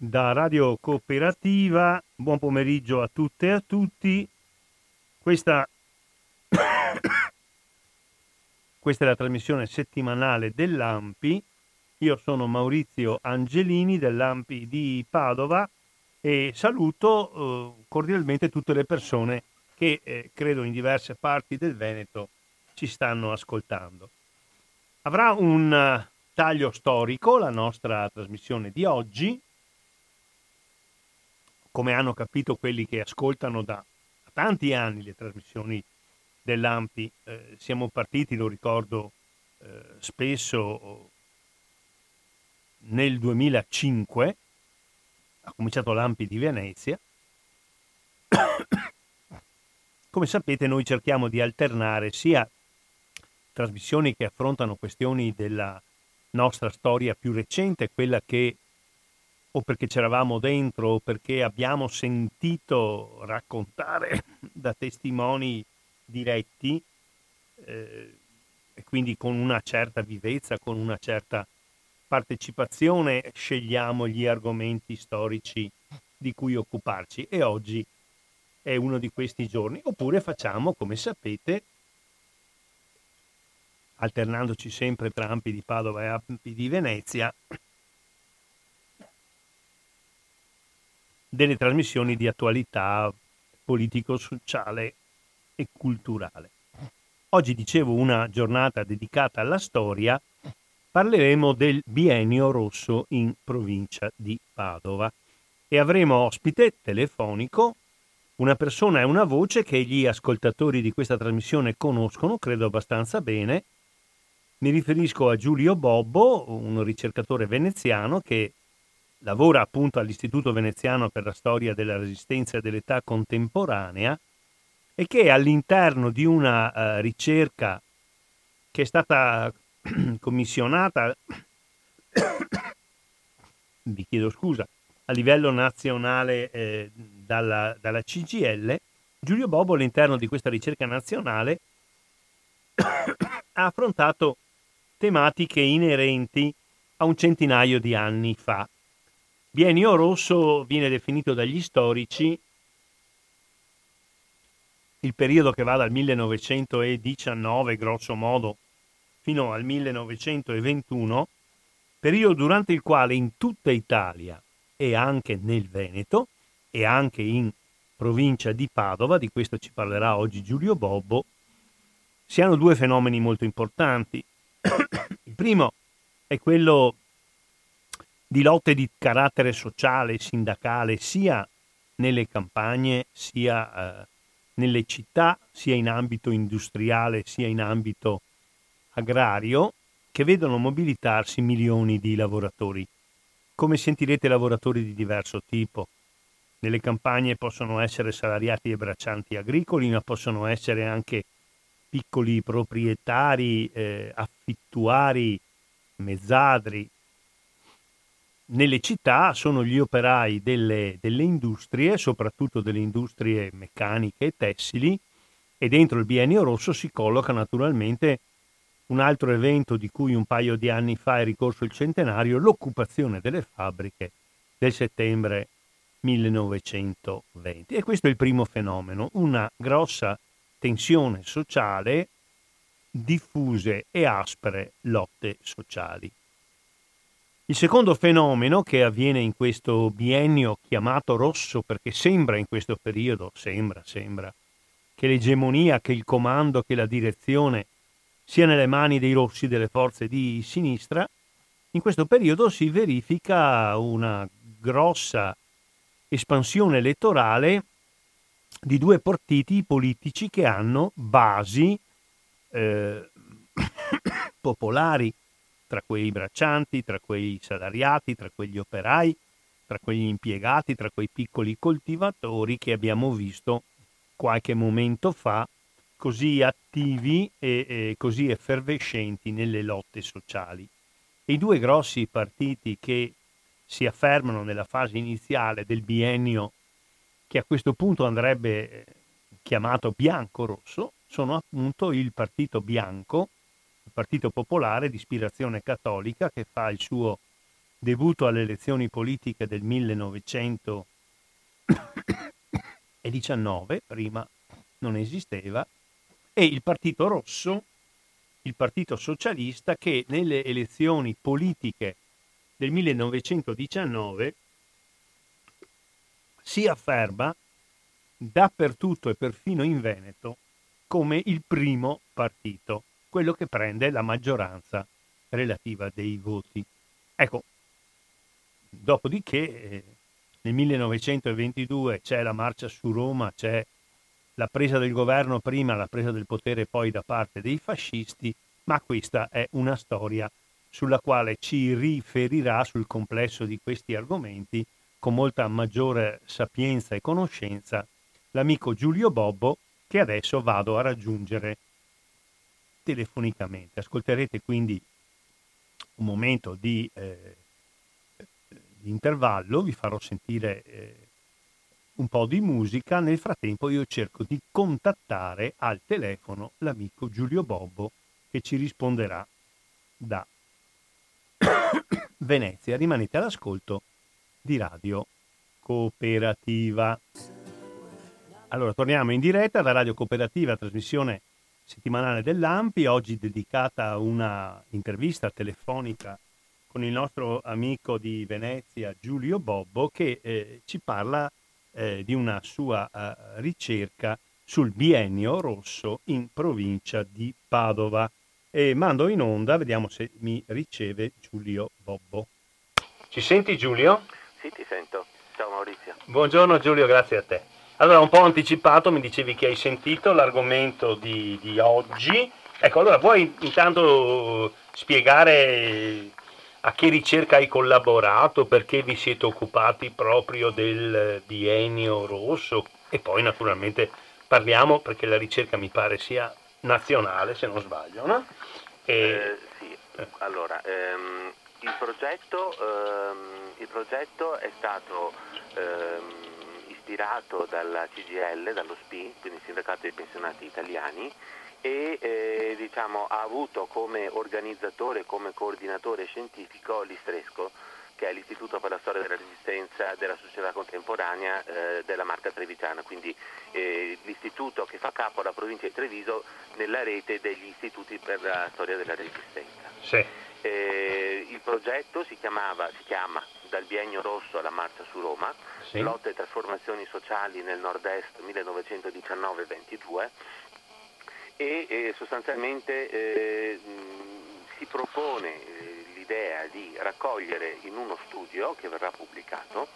da Radio Cooperativa, buon pomeriggio a tutte e a tutti. Questa, questa è la trasmissione settimanale dell'AMPI. Io sono Maurizio Angelini dell'AMPI di Padova e saluto eh, cordialmente tutte le persone che eh, credo in diverse parti del Veneto ci stanno ascoltando. Avrà un uh, taglio storico la nostra trasmissione di oggi, come hanno capito quelli che ascoltano da tanti anni le trasmissioni dell'AMPI, eh, siamo partiti, lo ricordo eh, spesso, nel 2005, ha cominciato l'AMPI di Venezia. Come sapete noi cerchiamo di alternare sia trasmissioni che affrontano questioni della nostra storia più recente, quella che o perché c'eravamo dentro o perché abbiamo sentito raccontare da testimoni diretti eh, e quindi con una certa vivezza, con una certa partecipazione scegliamo gli argomenti storici di cui occuparci. E oggi è uno di questi giorni. Oppure facciamo come sapete alternandoci sempre tra Ampi di Padova e Ampi di Venezia delle trasmissioni di attualità politico-sociale e culturale. Oggi dicevo una giornata dedicata alla storia, parleremo del biennio rosso in provincia di Padova e avremo ospite telefonico una persona e una voce che gli ascoltatori di questa trasmissione conoscono, credo abbastanza bene. Mi riferisco a Giulio Bobbo, un ricercatore veneziano che lavora appunto all'Istituto Veneziano per la Storia della Resistenza dell'Età Contemporanea e che all'interno di una uh, ricerca che è stata commissionata, vi chiedo scusa, a livello nazionale eh, dalla, dalla CGL, Giulio Bobo all'interno di questa ricerca nazionale ha affrontato tematiche inerenti a un centinaio di anni fa Biennio rosso viene definito dagli storici il periodo che va dal 1919, grosso modo, fino al 1921, periodo durante il quale in tutta Italia e anche nel Veneto e anche in provincia di Padova, di questo ci parlerà oggi Giulio Bobbo, si hanno due fenomeni molto importanti. il primo è quello di lotte di carattere sociale, sindacale, sia nelle campagne, sia eh, nelle città, sia in ambito industriale, sia in ambito agrario, che vedono mobilitarsi milioni di lavoratori. Come sentirete lavoratori di diverso tipo. Nelle campagne possono essere salariati e braccianti agricoli, ma possono essere anche piccoli proprietari, eh, affittuari, mezzadri, nelle città sono gli operai delle, delle, industrie, soprattutto delle industrie meccaniche e tessili, e dentro il biennio rosso si colloca naturalmente un altro evento di cui un paio di anni fa è ricorso il centenario, l'occupazione delle fabbriche del settembre 1920. E questo è il primo fenomeno, una grossa tensione sociale, diffuse e aspre lotte sociali. Il secondo fenomeno che avviene in questo biennio chiamato rosso, perché sembra in questo periodo, sembra, sembra, che l'egemonia, che il comando, che la direzione sia nelle mani dei rossi delle forze di sinistra, in questo periodo si verifica una grossa espansione elettorale di due partiti politici che hanno basi eh, popolari tra quei braccianti, tra quei salariati, tra quegli operai, tra quegli impiegati, tra quei piccoli coltivatori che abbiamo visto qualche momento fa così attivi e, e così effervescenti nelle lotte sociali. I due grossi partiti che si affermano nella fase iniziale del biennio, che a questo punto andrebbe eh, chiamato bianco-rosso, sono appunto il partito bianco Partito Popolare di ispirazione cattolica che fa il suo debutto alle elezioni politiche del 1919, prima non esisteva, e il Partito Rosso, il Partito Socialista, che nelle elezioni politiche del 1919 si afferma dappertutto e perfino in Veneto come il primo partito, quello che prende la maggioranza relativa dei voti. Ecco, dopodiché eh, nel 1922 c'è la marcia su Roma, c'è la presa del governo prima, la presa del potere poi da parte dei fascisti, ma questa è una storia sulla quale ci riferirà sul complesso di questi argomenti con molta maggiore sapienza e conoscenza l'amico Giulio Bobbo che adesso vado a raggiungere telefonicamente. Ascolterete quindi un momento di, eh, di intervallo, vi farò sentire eh, un po' di musica, nel frattempo io cerco di contattare al telefono l'amico Giulio Bobbo che ci risponderà da Venezia. Rimanete all'ascolto di Radio Cooperativa. Allora, torniamo in diretta da Radio Cooperativa, trasmissione settimanale dell'AMPI, oggi dedicata a una intervista telefonica con il nostro amico di Venezia Giulio Bobbo che eh, ci parla eh, di una sua eh, ricerca sul biennio rosso in provincia di Padova. E mando in onda, vediamo se mi riceve Giulio Bobbo. Ci senti Giulio? Sì, ti sento. Ciao Maurizio. Buongiorno Giulio, grazie a te. Allora, un po' anticipato, mi dicevi che hai sentito l'argomento di, di oggi. Ecco, allora vuoi intanto spiegare a che ricerca hai collaborato, perché vi siete occupati proprio del biennio rosso e poi naturalmente parliamo, perché la ricerca mi pare sia nazionale se non sbaglio, no? E... Eh, sì, allora ehm, il progetto, ehm, il progetto è stato ehm, ispirato dalla CGL, dallo SPI, quindi Sindacato dei Pensionati Italiani, e eh, diciamo, ha avuto come organizzatore, come coordinatore scientifico l'Istresco, che è l'Istituto per la Storia della Resistenza della Società Contemporanea eh, della Marca Trevigiana, quindi eh, l'istituto che fa capo alla provincia di Treviso nella rete degli istituti per la storia della Resistenza. Sì. Eh, il progetto si, chiamava, si chiama Dal biennio rosso alla marcia su Roma, sì. lotte e trasformazioni sociali nel nord-est 1919-22 e eh, sostanzialmente eh, si propone eh, l'idea di raccogliere in uno studio che verrà pubblicato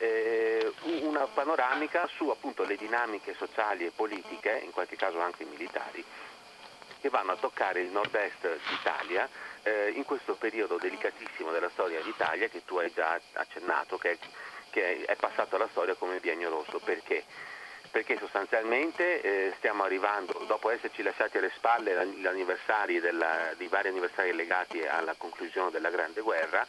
eh, una panoramica su appunto le dinamiche sociali e politiche, in qualche caso anche militari, che vanno a toccare il nord-est d'Italia eh, in questo periodo delicatissimo della storia d'Italia che tu hai già accennato, che, che è passato alla storia come biennio rosso. Perché? Perché sostanzialmente eh, stiamo arrivando, dopo esserci lasciati alle spalle gli anniversari della, dei vari anniversari legati alla conclusione della Grande Guerra,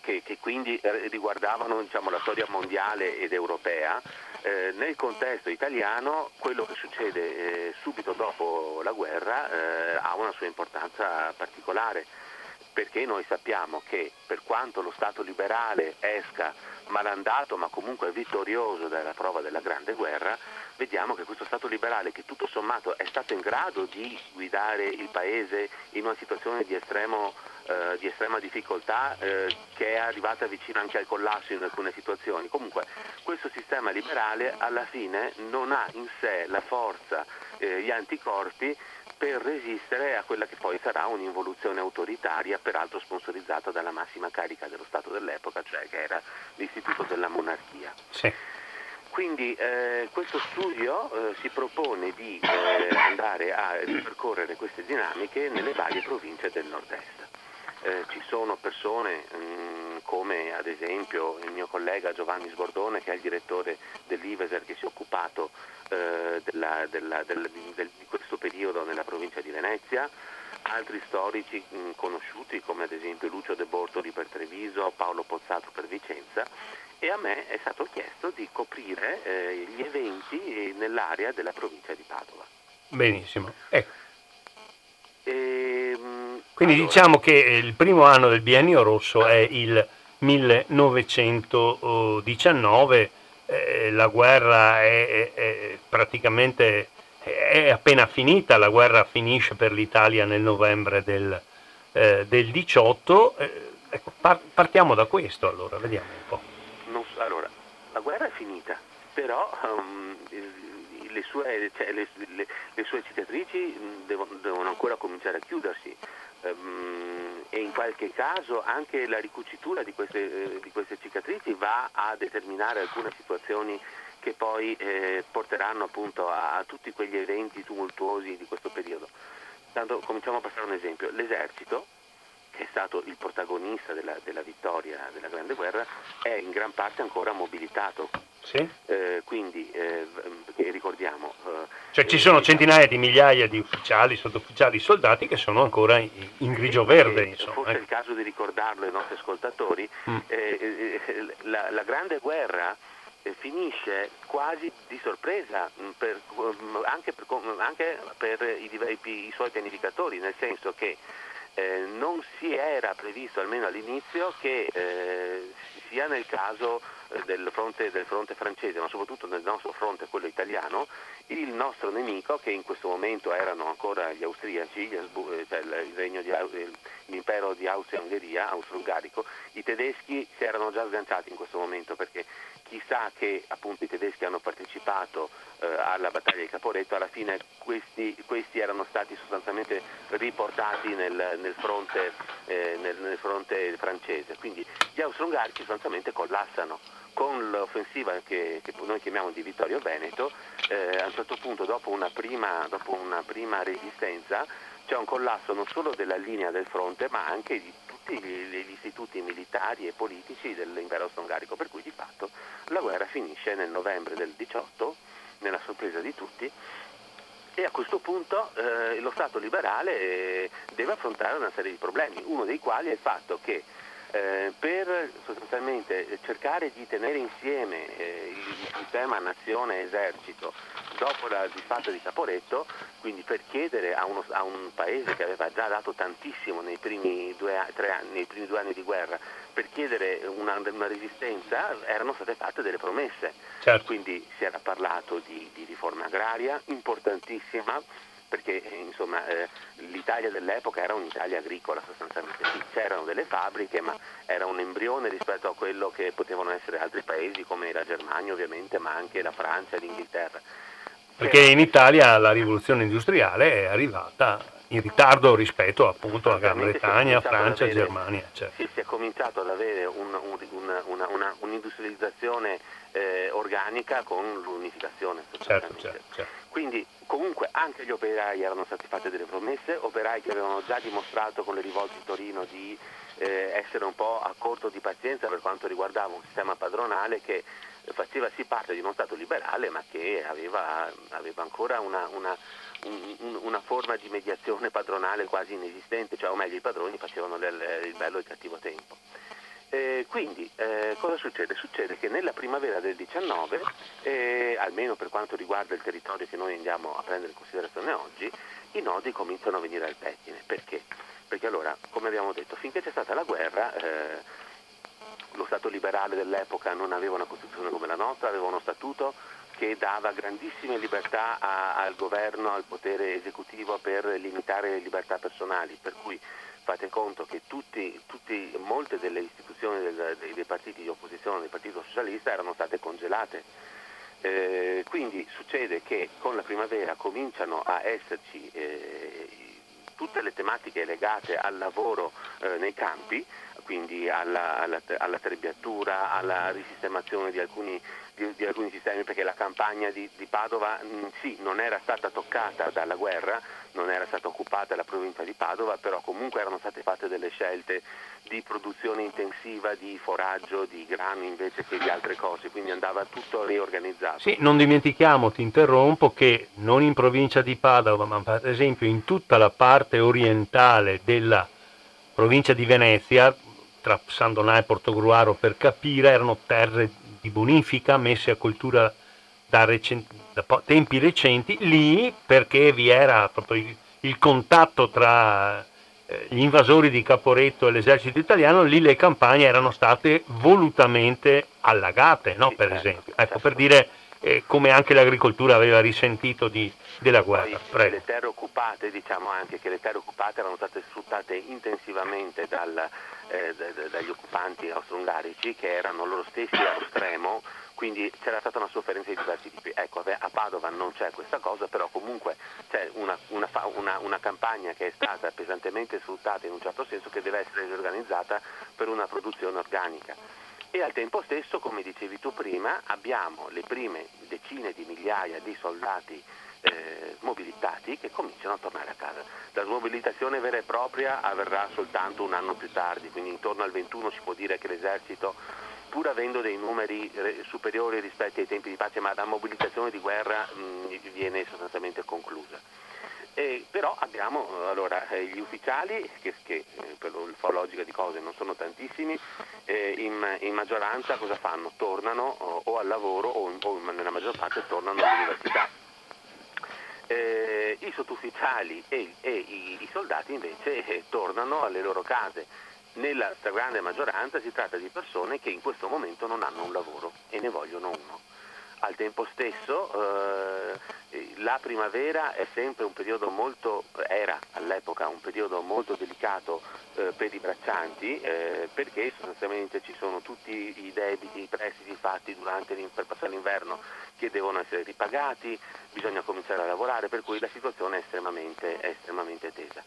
che, che, quindi eh, riguardavano diciamo, la storia mondiale ed europea, eh, nel contesto italiano quello che succede eh, subito dopo la guerra eh, ha una sua importanza particolare perché noi sappiamo che per quanto lo Stato liberale esca malandato ma comunque vittorioso dalla prova della Grande Guerra, vediamo che questo Stato liberale che tutto sommato è stato in grado di guidare il Paese in una situazione di estremo eh, di estrema difficoltà eh, che è arrivata vicino anche al collasso in alcune situazioni. Comunque questo sistema liberale alla fine non ha in sé la forza, eh, gli anticorpi per resistere a quella che poi sarà un'involuzione autoritaria, peraltro sponsorizzata dalla massima carica dello Stato dell'epoca, cioè che era l'istituto della monarchia. Sì. Quindi eh, questo studio eh, si propone di eh, andare a ripercorrere queste dinamiche nelle varie province del nord-est. Eh, ci sono persone mh, mm, come ad esempio il mio collega Giovanni Sbordone che è il direttore dell'Iveser che si è occupato eh, della, della, del, del, di questo periodo nella provincia di Venezia, altri storici mh, mm, conosciuti come ad esempio Lucio De Bortoli per Treviso, Paolo Pozzato per Vicenza e a me è stato chiesto di coprire eh, gli eventi nell'area della provincia di Padova. Benissimo. Ecco. E, ehm, mh, Quindi allora. diciamo che il primo anno del biennio rosso è il 1919, eh, la guerra è, è, è praticamente è appena finita, la guerra finisce per l'Italia nel novembre del, eh, del 18. Eh, ecco, par- partiamo da questo allora, vediamo un po'. Non, allora, la guerra è finita, però um, le, sue, cioè, le, le, le, sue, cicatrici devono, devono, ancora cominciare a chiudersi um, e in qualche caso anche la ricucitura di queste, eh, di queste cicatrici va a determinare alcune situazioni che poi eh, porteranno appunto a, a, tutti quegli eventi tumultuosi di questo periodo. Tanto cominciamo a passare un esempio. L'esercito, che è stato il protagonista della, della vittoria della Grande Guerra, è in gran parte ancora mobilitato. Sì. Eh, quindi eh, ricordiamo... Eh, cioè ci sono centinaia di migliaia di ufficiali, sottufficiali, soldati che sono ancora in, in grigio-verde. Insomma, forse eh. è il caso di ricordarlo ai nostri ascoltatori. Mm. Eh, la, la Grande Guerra finisce quasi di sorpresa mm, per, mm, anche, per, anche per i, i, i, suoi pianificatori, nel senso che eh, non si era previsto, almeno all'inizio, che eh, sia nel caso eh, del fronte, del fronte, francese, ma soprattutto nel nostro fronte, quello italiano, il nostro nemico, che in questo momento erano ancora gli austriaci, eh, cioè di, l'impero di Austria-Ungheria, austro-ungarico, i tedeschi si erano già sganciati in questo momento perché chissà che appunto i tedeschi hanno partecipato eh, alla battaglia di Caporetto, alla fine questi, questi erano stati sostanzialmente riportati nel, nel, fronte, eh, nel, nel fronte, francese, quindi gli austro-ungarici sostanzialmente collassano. Con l'offensiva che, che, noi chiamiamo di Vittorio Veneto, eh, a un certo punto dopo una prima, dopo una prima resistenza c'è un collasso non solo della linea del fronte ma anche di tutti gli, gli istituti militari e politici dell'impero austro-ungarico, per cui di fatto la guerra finisce nel novembre del 18, nella sorpresa di tutti, e a questo punto eh, lo Stato liberale eh, deve affrontare una serie di problemi, uno dei quali è il fatto che eh, per sostanzialmente cercare di tenere insieme eh, il sistema nazione-esercito dopo la disfatta di Caporetto, quindi per chiedere a, uno, a, un paese che aveva già dato tantissimo nei primi due, anni, nei primi due anni di guerra, per chiedere una, una, resistenza erano state fatte delle promesse. Certo. Quindi si era parlato di, di riforma agraria importantissima, perché insomma, eh, l'Italia dell'epoca era un'Italia agricola sostanzialmente, sì, c'erano delle fabbriche ma era un embrione rispetto a quello che potevano essere altri paesi come la Germania ovviamente ma anche la Francia e l'Inghilterra. Perché in Italia la rivoluzione industriale è arrivata in ritardo rispetto appunto a Gran Bretagna, Francia e Germania. Certo. Sì, si è cominciato ad avere un, un, una, una, un'industrializzazione eh, organica con l'unificazione. Certo, certo, certo. Quindi comunque anche gli operai erano stati fatti delle promesse, operai che avevano già dimostrato con le rivolte di Torino di eh, essere un po' a corto di pazienza per quanto riguardava un sistema padronale che faceva sì parte di uno Stato liberale ma che aveva, aveva ancora una, una, un, una, forma di mediazione padronale quasi inesistente, cioè o meglio i padroni facevano del, il bello e il cattivo tempo. Eh, quindi eh, cosa succede? Succede che nella primavera del 19, eh, almeno per quanto riguarda il territorio che noi andiamo a prendere in considerazione oggi, i nodi cominciano a venire al pettine. Perché? Perché allora, come abbiamo detto, finché c'è stata la guerra, eh, lo Stato liberale dell'epoca non aveva una Costituzione come la nostra, aveva uno statuto che dava grandissime libertà a, al governo, al potere esecutivo per limitare le libertà personali, per cui fate conto che tutti, tutti, molte delle istituzioni del, dei, dei, partiti di opposizione del Partito Socialista erano state congelate. Eh, quindi succede che con la primavera cominciano a esserci eh, tutte le tematiche legate al lavoro eh, nei campi, quindi alla, alla, alla trebbiatura, alla risistemazione di alcuni, di, di alcuni, sistemi, perché la campagna di, di Padova mm, sì, non era stata toccata dalla guerra, non era stata occupata la provincia di Padova, però comunque erano state fatte delle scelte di produzione intensiva di foraggio, di grano invece che di altre cose, quindi andava tutto riorganizzato. Sì, non dimentichiamo, ti interrompo, che non in provincia di Padova, ma per esempio in tutta la parte orientale della provincia di Venezia, tra San Donà e Portogruaro per capire, erano terre di bonifica messe a coltura da, recenti, da tempi recenti, lì perché vi era proprio il, il contatto tra eh, gli invasori di Caporetto e l'esercito italiano, lì le campagne erano state volutamente allagate, no? per certo, esempio. Ecco, certo. per dire eh, come anche l'agricoltura aveva risentito di, della guerra. Poi, le terre occupate, diciamo anche che le terre occupate erano state sfruttate intensivamente dal, eh, dagli occupanti austro-ungarici che erano loro stessi allo stremo quindi c'era stata una sofferenza di diversi tipi. Ecco, a Padova non c'è questa cosa, però comunque c'è una, una, una, una, campagna che è stata pesantemente sfruttata in un certo senso che deve essere riorganizzata per una produzione organica. E al tempo stesso, come dicevi tu prima, abbiamo le prime decine di migliaia di soldati eh, mobilitati che cominciano a tornare a casa. La smobilitazione vera e propria avverrà soltanto un anno più tardi, quindi intorno al 21 si può dire che l'esercito pur avendo dei numeri superiori rispetto ai tempi di pace, ma la mobilitazione di guerra mh, viene sostanzialmente conclusa. Eh, però abbiamo allora, eh, gli ufficiali, che, che eh, per la logica di cose non sono tantissimi, eh, in, in, maggioranza cosa fanno? Tornano o, o al lavoro o, in, o, nella maggior parte tornano all'università. Eh, I sottufficiali e, e i, i, soldati invece eh, tornano alle loro case nella stragrande maggioranza si tratta di persone che in questo momento non hanno un lavoro e ne vogliono uno. Al tempo stesso eh, la primavera è sempre un periodo molto, era all'epoca un periodo molto delicato eh, per i braccianti eh, perché sostanzialmente ci sono tutti i debiti, i prestiti fatti per passare l'inverno che devono essere ripagati, bisogna cominciare a lavorare, per cui la situazione è estremamente, è estremamente tesa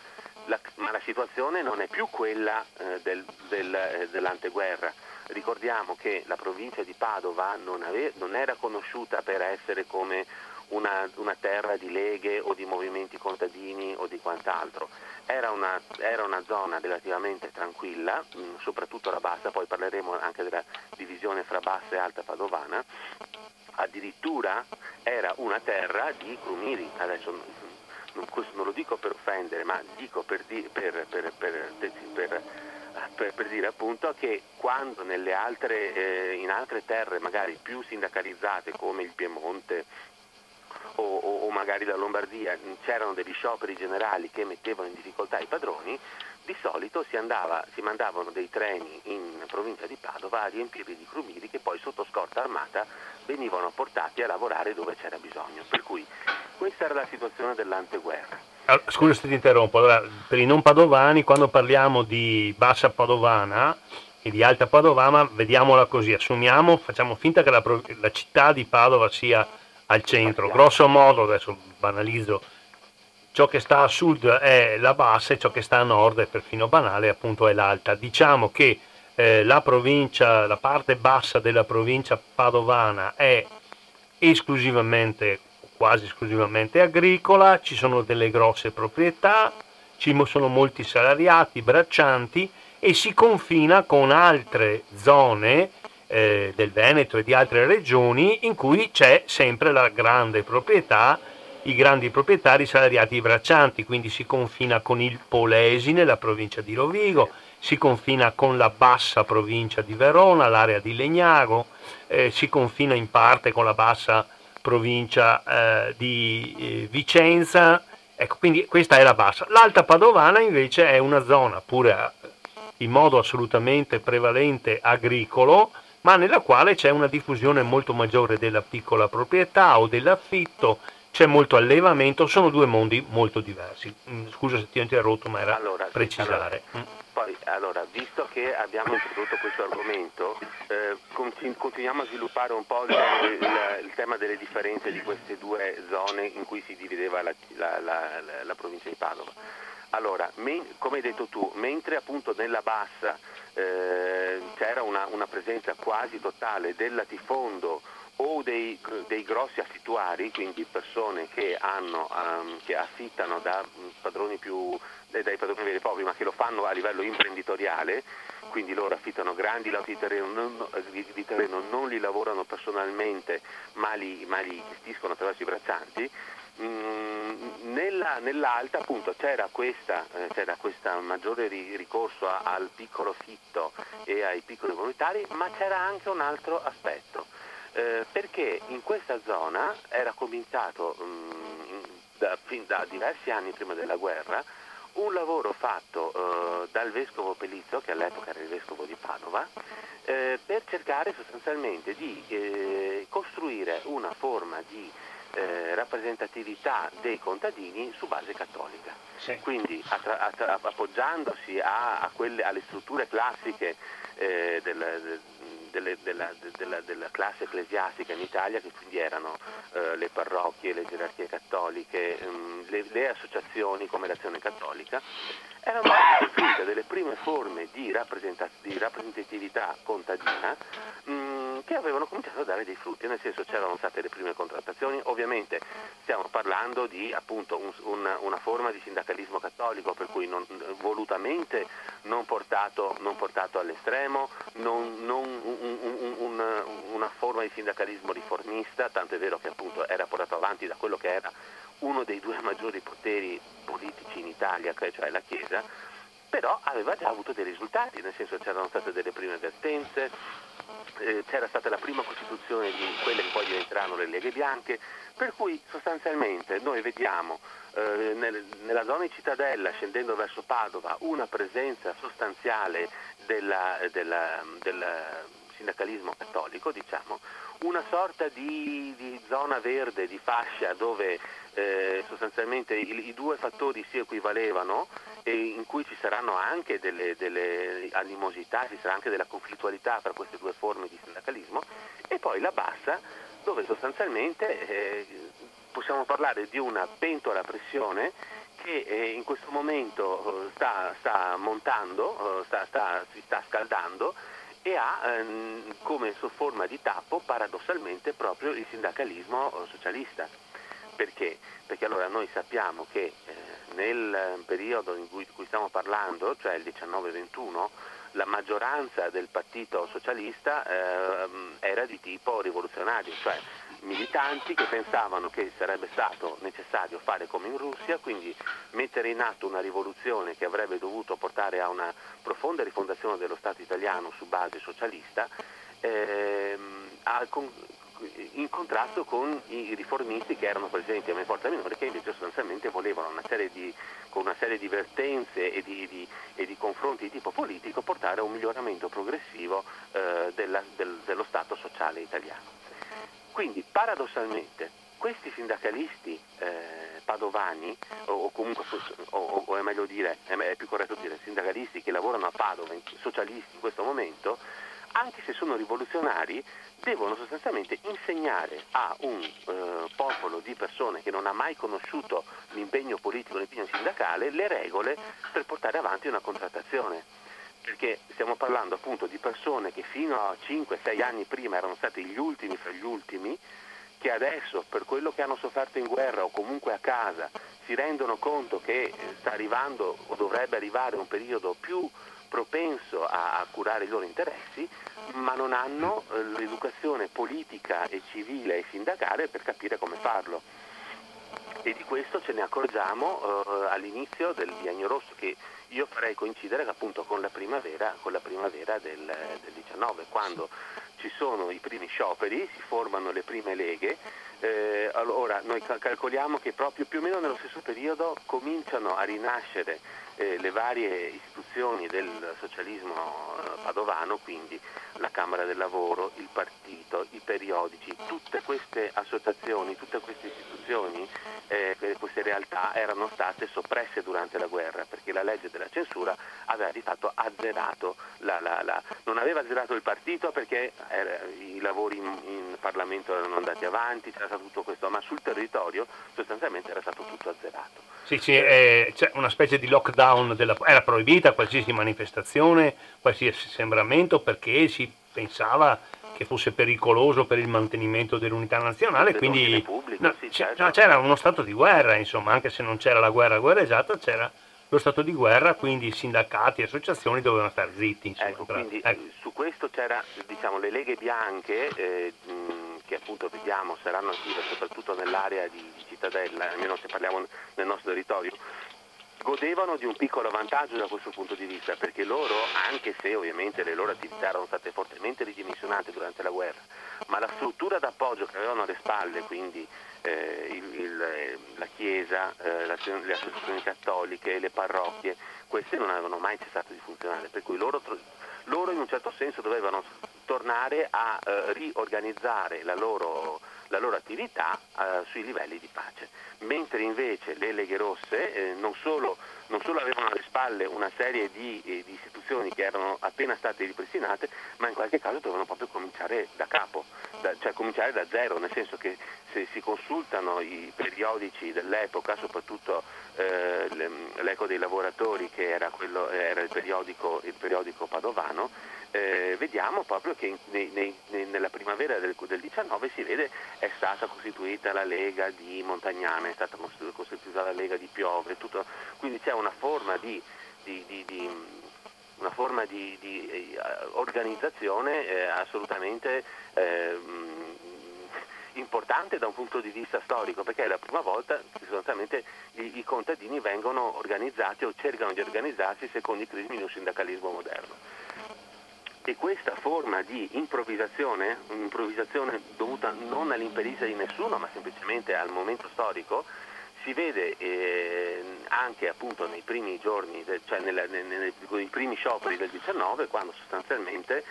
la, ma la situazione non è più quella eh, del, del, eh, dell'anteguerra. Ricordiamo che la provincia di Padova non, ave, non era conosciuta per essere come una, una, terra di leghe o di movimenti contadini o di quant'altro. Era una, era una zona relativamente tranquilla, mm, soprattutto la bassa, poi parleremo anche della divisione fra bassa e alta padovana, addirittura era una terra di crumiri, adesso questo non lo dico per offendere, ma dico per, per, per, per dire appunto che quando altre, eh, in altre terre magari più sindacalizzate come il Piemonte o, o, o, magari la Lombardia c'erano degli scioperi generali che mettevano in difficoltà i padroni, di solito si, andava, si mandavano dei treni in provincia di Padova a riempirli di crumiri che poi sotto scorta armata venivano portati a lavorare dove c'era bisogno. Per cui questa era la situazione dell'anteguerra. Scusa se ti interrompo, allora, per i non padovani quando parliamo di bassa padovana e di alta padovana vediamola così, assumiamo, facciamo finta che la, la città di Padova sia al centro, grosso modo, adesso banalizzo, ciò che sta a sud è la bassa e ciò che sta a nord è perfino banale, appunto è l'alta. Diciamo che eh, la provincia, la parte bassa della provincia padovana è esclusivamente, quasi esclusivamente agricola, ci sono delle grosse proprietà, ci sono molti salariati, braccianti e si confina con altre zone eh, del Veneto e di altre regioni in cui c'è sempre la grande proprietà i grandi proprietari salariati i braccianti, quindi si confina con il Polesi nella provincia di Rovigo, si confina con la bassa provincia di Verona, l'area di Legnago, eh, si confina in parte con la bassa provincia eh, di eh, Vicenza, ecco, quindi questa è la bassa. L'alta padovana invece è una zona pure eh, in modo assolutamente prevalente agricolo, ma nella quale c'è una diffusione molto maggiore della piccola proprietà o dell'affitto, c'è molto allevamento, sono due mondi molto diversi. Mm, scusa se ti ho interrotto, ma era allora, precisare. Allora, mm. poi, allora, visto che abbiamo introdotto questo argomento, eh, continuiamo a sviluppare un po' il, il, il, tema delle differenze di queste due zone in cui si divideva la, la, la, la provincia di Padova. Allora, men, come hai detto tu, mentre appunto nella bassa eh, c'era una, una presenza quasi totale del latifondo o dei, dei, grossi affittuari, quindi persone che, hanno, um, che affittano da padroni più, dai padroni veri e propri, ma che lo fanno a livello imprenditoriale, quindi loro affittano grandi lotti di terreno, non, di terreno, non li lavorano personalmente, ma li, ma li gestiscono attraverso i braccianti. Mm, nella, nell'alta appunto c'era questa, eh, c'era questo maggiore ricorso a, al piccolo fitto e ai piccoli volontari, ma c'era anche un altro aspetto eh, perché in questa zona era cominciato mh, mm, da, fin da diversi anni prima della guerra un lavoro fatto eh, dal vescovo Pelizzo, che all'epoca era il vescovo di Padova, eh, per cercare sostanzialmente di eh, costruire una forma di eh, rappresentatività dei contadini su base cattolica. Sì. Quindi attra- attra- appoggiandosi a, a quelle, alle strutture classiche eh, del, del delle, della, della, della, classe ecclesiastica in Italia, che quindi erano eh, le parrocchie, le gerarchie cattoliche, ehm, le, le, associazioni come l'Azione Cattolica, erano costituite delle prime forme di, di rappresentatività contadina mh, mm, che avevano cominciato a dare dei frutti, nel senso c'erano state le prime contrattazioni, ovviamente stiamo parlando di appunto un, un, una forma di sindacalismo cattolico, per cui non, volutamente non portato, non portato all'estremo, non, non un, una, una forma di sindacalismo riformista, tanto è vero che appunto era portato avanti da quello che era uno dei due maggiori poteri politici in Italia, cioè la Chiesa, però aveva già avuto dei risultati, nel senso c'erano state delle prime vertenze, eh, c'era stata la prima costituzione di quelle che poi diventeranno le leghe bianche, per cui sostanzialmente noi vediamo eh, nel, nella zona di Cittadella, scendendo verso Padova, una presenza sostanziale della, della, del sindacalismo cattolico, diciamo, una sorta di, di zona verde, di fascia dove eh, sostanzialmente i, i, due fattori si equivalevano e in cui ci saranno anche delle, delle, animosità, ci sarà anche della conflittualità tra queste due forme di sindacalismo e poi la bassa dove sostanzialmente eh, possiamo parlare di una pentola a pressione che eh, in questo momento eh, sta, sta montando, eh, sta, sta, si sta scaldando e ha ehm, come forma di tappo paradossalmente proprio il sindacalismo eh, socialista. Perché? Perché allora noi sappiamo che eh, nel periodo in cui, di cui stiamo parlando, cioè il 19-21, la maggioranza del partito socialista eh, era di tipo rivoluzionario, cioè militanti che pensavano che sarebbe stato necessario fare come in Russia, quindi mettere in atto una rivoluzione che avrebbe dovuto portare a una profonda rifondazione dello Stato italiano su base socialista, ehm, in contrasto con i riformisti che erano presenti a Forza Minore che invece sostanzialmente volevano una di, con una serie di vertenze e di, di, e di, confronti di tipo politico portare a un miglioramento progressivo eh, della, del, dello Stato sociale italiano. Quindi paradossalmente questi sindacalisti eh, padovani, o, comunque, o, o, è meglio dire, è più corretto dire sindacalisti che lavorano a Padova, socialisti in questo momento, anche se sono rivoluzionari, devono sostanzialmente insegnare a un eh, popolo di persone che non ha mai conosciuto l'impegno politico, l'impegno sindacale, le regole per portare avanti una contrattazione. Perché stiamo parlando appunto di persone che fino a 5-6 anni prima erano stati gli ultimi fra gli ultimi, che adesso per quello che hanno sofferto in guerra o comunque a casa si rendono conto che eh, sta arrivando o dovrebbe arrivare un periodo più propenso a, curare i loro interessi, ma non hanno eh, l'educazione politica e civile e sindacale per capire come farlo. E di questo ce ne accorgiamo eh, all'inizio del biennio rosso che io farei coincidere appunto con la primavera, con la primavera del, del 19, quando ci sono i primi scioperi, si formano le prime leghe, eh, allora noi calcoliamo che proprio più o meno nello stesso periodo cominciano a rinascere eh, le varie istituzioni del socialismo eh, padovano, quindi la Camera del Lavoro, il partito, i periodici, tutte queste associazioni, tutte queste istituzioni, eh, queste realtà erano state soppresse durante la guerra perché la legge della censura aveva di fatto azzerato, la, la, la, non aveva azzerato il partito perché era, i lavori in, in, Parlamento erano andati avanti, c'era stato tutto questo, ma sul territorio sostanzialmente era stato tutto azzerato. Sì, sì, eh, c'è una specie di lockdown, della, era proibita qualsiasi manifestazione, qualsiasi assembramento perché si pensava che fosse pericoloso per il mantenimento dell'unità nazionale, quindi pubblico, no, sì, certo. no, c'era uno stato di guerra, insomma, anche se non c'era la guerra guerreggiata, c'era lo stato di guerra, quindi i sindacati e associazioni dovevano stare zitti. Insomma, ecco, quindi ecco. su questo c'era, diciamo, le leghe bianche, eh, che appunto vediamo saranno attive soprattutto nell'area di, di Cittadella, almeno se parliamo nel nostro territorio, godevano di un piccolo vantaggio da questo punto di vista, perché loro, anche se ovviamente le loro attività erano state fortemente ridimensionate durante la guerra, ma la struttura d'appoggio che avevano alle spalle, quindi eh, il, il, la Chiesa, eh, le associazioni cattoliche, le parrocchie, queste non avevano mai cessato di funzionare, per cui loro, loro in un certo senso dovevano tornare a eh, riorganizzare la loro, la loro attività eh, sui livelli di pace, mentre invece le Leghe Rosse eh, non solo non solo avevano alle spalle una serie di, eh, di, istituzioni che erano appena state ripristinate, ma in qualche caso dovevano proprio cominciare da capo, da, cioè cominciare da zero, nel senso che se si consultano i periodici dell'epoca, soprattutto eh, l'Eco dei lavoratori che era, quello, era il, periodico, il periodico padovano, eh, vediamo proprio che nei, nei, nella primavera del, del, 19 si vede è stata costituita la Lega di Montagnana, è stata costituita la Lega di Piove, tutto, quindi c'è una forma di, di, di, di una forma eh, organizzazione eh, assolutamente eh, importante da un punto di vista storico, perché è la prima volta che sostanzialmente i, i contadini vengono organizzati o cercano di organizzarsi secondo i crismi di un sindacalismo moderno. E questa forma di improvvisazione, un'improvvisazione dovuta non all'imperizia di nessuno, ma semplicemente al momento storico, si vede eh, anche appunto nei primi giorni, cioè nella, nei, nei, primi scioperi del 19, quando sostanzialmente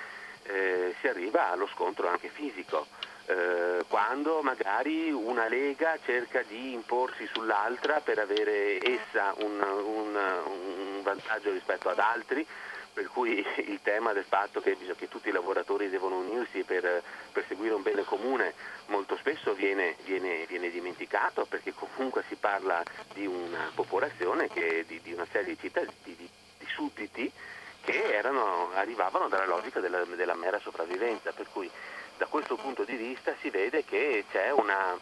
eh, si arriva allo scontro anche fisico. Eh, quando magari una lega cerca di imporsi sull'altra per avere essa un, un, un vantaggio rispetto ad altri, per cui il tema del fatto che, che tutti i lavoratori devono unirsi per, per, seguire un bene comune molto spesso viene, viene, viene, dimenticato perché comunque si parla di una popolazione, che, di, di, una serie di, cittadini, di, di sudditi che erano, arrivavano dalla logica della, della mera sopravvivenza, per cui da questo punto di vista si vede che c'è una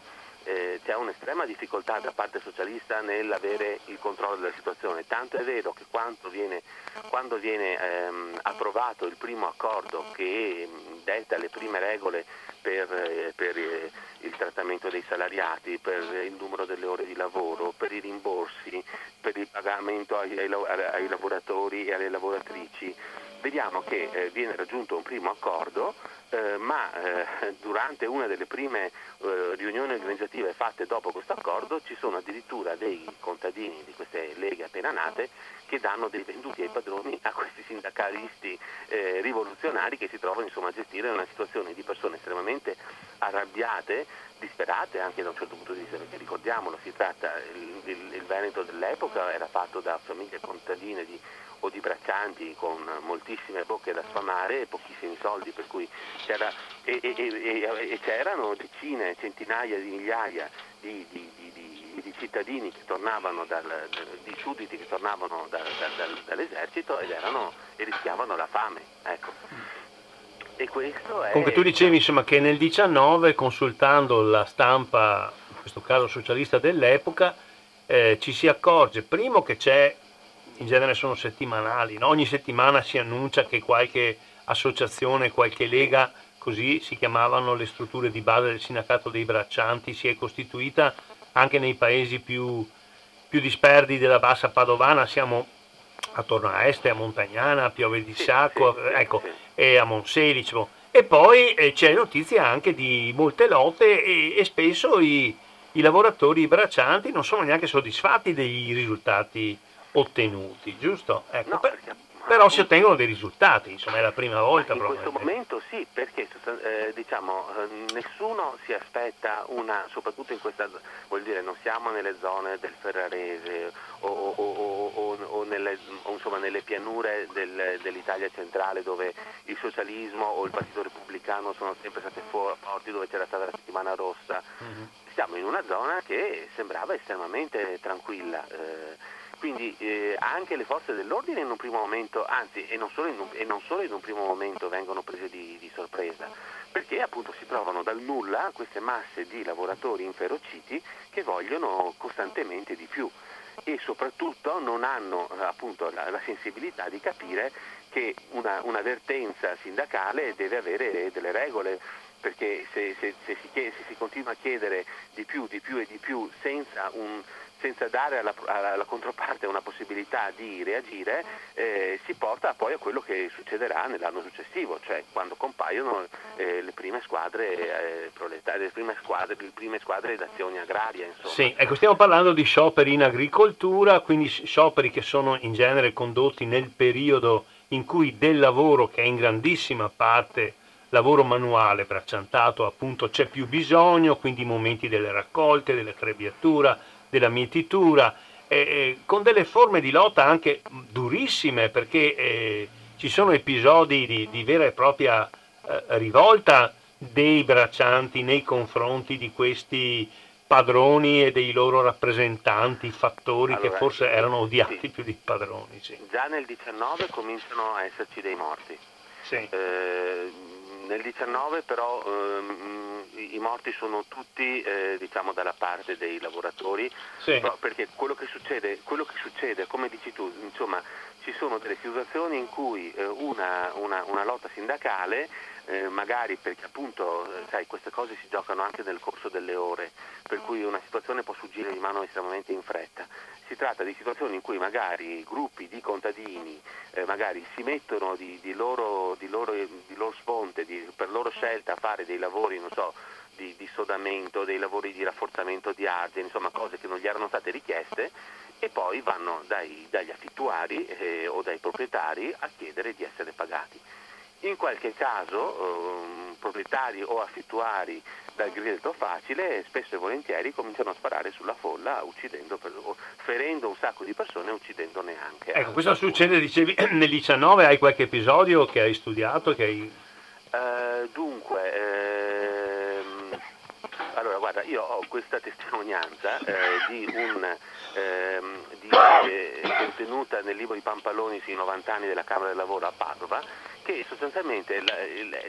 eh, c'è un'estrema difficoltà da parte socialista nell'avere il controllo della situazione, tanto è vero che viene, quando viene ehm, approvato il primo accordo che detta le prime regole per, eh, per eh, il trattamento dei salariati, per il numero delle ore di lavoro, per i rimborsi, per il pagamento ai, ai, ai lavoratori e alle lavoratrici, vediamo che eh, viene raggiunto un primo accordo, eh, ma eh, durante una delle prime eh, riunioni organizzative fatte dopo questo accordo ci sono addirittura dei contadini di queste leghe appena nate che danno dei venduti ai padroni a questi sindacalisti eh, rivoluzionari che si trovano insomma, a gestire una situazione di persone estremamente arrabbiate, disperate anche da un certo punto di vista, perché ricordiamolo, si tratta, il, il, il Veneto dell'epoca era fatto da famiglie contadine di o di braccianti con moltissime bocche da sfamare e pochissimi soldi, per cui c'era, e, e, e, c'erano decine, centinaia di migliaia di, di, di, di cittadini che tornavano dal, di sudditi che tornavano da, da, dal, dall'esercito ed erano, e rischiavano la fame. Ecco. E questo è... Comunque tu dicevi insomma, che nel 19 consultando la stampa, in questo caso socialista dell'epoca, eh, ci si accorge primo che c'è in genere sono settimanali, no? ogni settimana si annuncia che qualche associazione, qualche lega, così si chiamavano le strutture di base del sindacato dei braccianti, si è costituita anche nei paesi più, più disperdi della bassa padovana, siamo attorno a Este, a Montagnana, a Piove di Sacco, ecco, e a Monselice. E poi eh, c'è notizia anche di molte lotte e, e spesso i, i lavoratori i braccianti non sono neanche soddisfatti dei risultati ottenuti, giusto? Ecco, no, per, però si ottengono dei risultati, insomma è la prima volta. In questo momento sì, perché eh, diciamo, eh, nessuno si aspetta una, soprattutto in questa, vuol dire non siamo nelle zone del Ferrarese o, o, o, o nelle, insomma, nelle, pianure del, dell'Italia centrale dove il socialismo o il Partito Repubblicano sono sempre state forti, dove c'era stata la settimana rossa. Mm-hmm. Siamo in una zona che sembrava estremamente tranquilla. Eh, quindi eh, anche le forze dell'ordine in un primo momento, anzi e non solo in un, non solo in un primo momento vengono prese di, di, sorpresa, perché appunto si trovano dal nulla queste masse di lavoratori inferociti che vogliono costantemente di più. E soprattutto non hanno appunto la, la sensibilità di capire che una, un'avvertenza sindacale deve avere delle regole. Perché se, se, se, si chiede, se, si continua a chiedere di più, di più e di più senza un, senza dare alla, alla, controparte una possibilità di reagire, eh, si porta poi a quello che succederà nell'anno successivo, cioè quando compaiono eh, le prime squadre eh, proletarie, le prime squadre, le prime squadre d'azione agraria. Insomma. Sì, ecco, stiamo parlando di scioperi in agricoltura, quindi scioperi che sono in genere condotti nel periodo in cui del lavoro che è in grandissima parte lavoro manuale bracciantato appunto c'è più bisogno, quindi momenti delle raccolte, della trebbiatura, della mietitura, eh, con delle forme di lotta anche durissime perché eh, ci sono episodi di, di vera e propria eh, rivolta dei braccianti nei confronti di questi padroni e dei loro rappresentanti, fattori allora, che forse erano odiati sì. più di padroni. Sì. Già nel 19 cominciano a esserci dei morti. Sì. Eh, nel 19 però ehm, i morti sono tutti eh, diciamo dalla parte dei lavoratori, sì. perché quello che, succede, quello che succede, come dici tu, insomma, ci sono delle situazioni in cui eh, una, una, una, lotta sindacale eh, magari perché appunto eh, sai, queste cose si giocano anche nel corso delle ore, per cui una situazione può sfuggire di mano estremamente in fretta. Si tratta di situazioni in cui magari gruppi di contadini eh, magari si mettono di, di, loro, di, loro, di loro, sponte, per loro scelta a fare dei lavori, so, di, di sodamento, dei lavori di rafforzamento di argine, insomma cose che non gli erano state richieste e poi vanno dai, dagli affittuari eh, o dai proprietari a chiedere di essere pagati. In qualche caso eh, proprietari o affittuari dal grido facile spesso e volentieri cominciano a sparare sulla folla uccidendo, ferendo un sacco di persone e uccidendone anche. Ecco, questo succede, dicevi, nel 19 hai qualche episodio che hai studiato? Che hai... Uh, dunque, allora guarda, io ho questa testimonianza eh, di un ehm, di, eh, contenuta nel libro di Pampaloni sui 90 anni della Camera del Lavoro a Padova che sostanzialmente è la,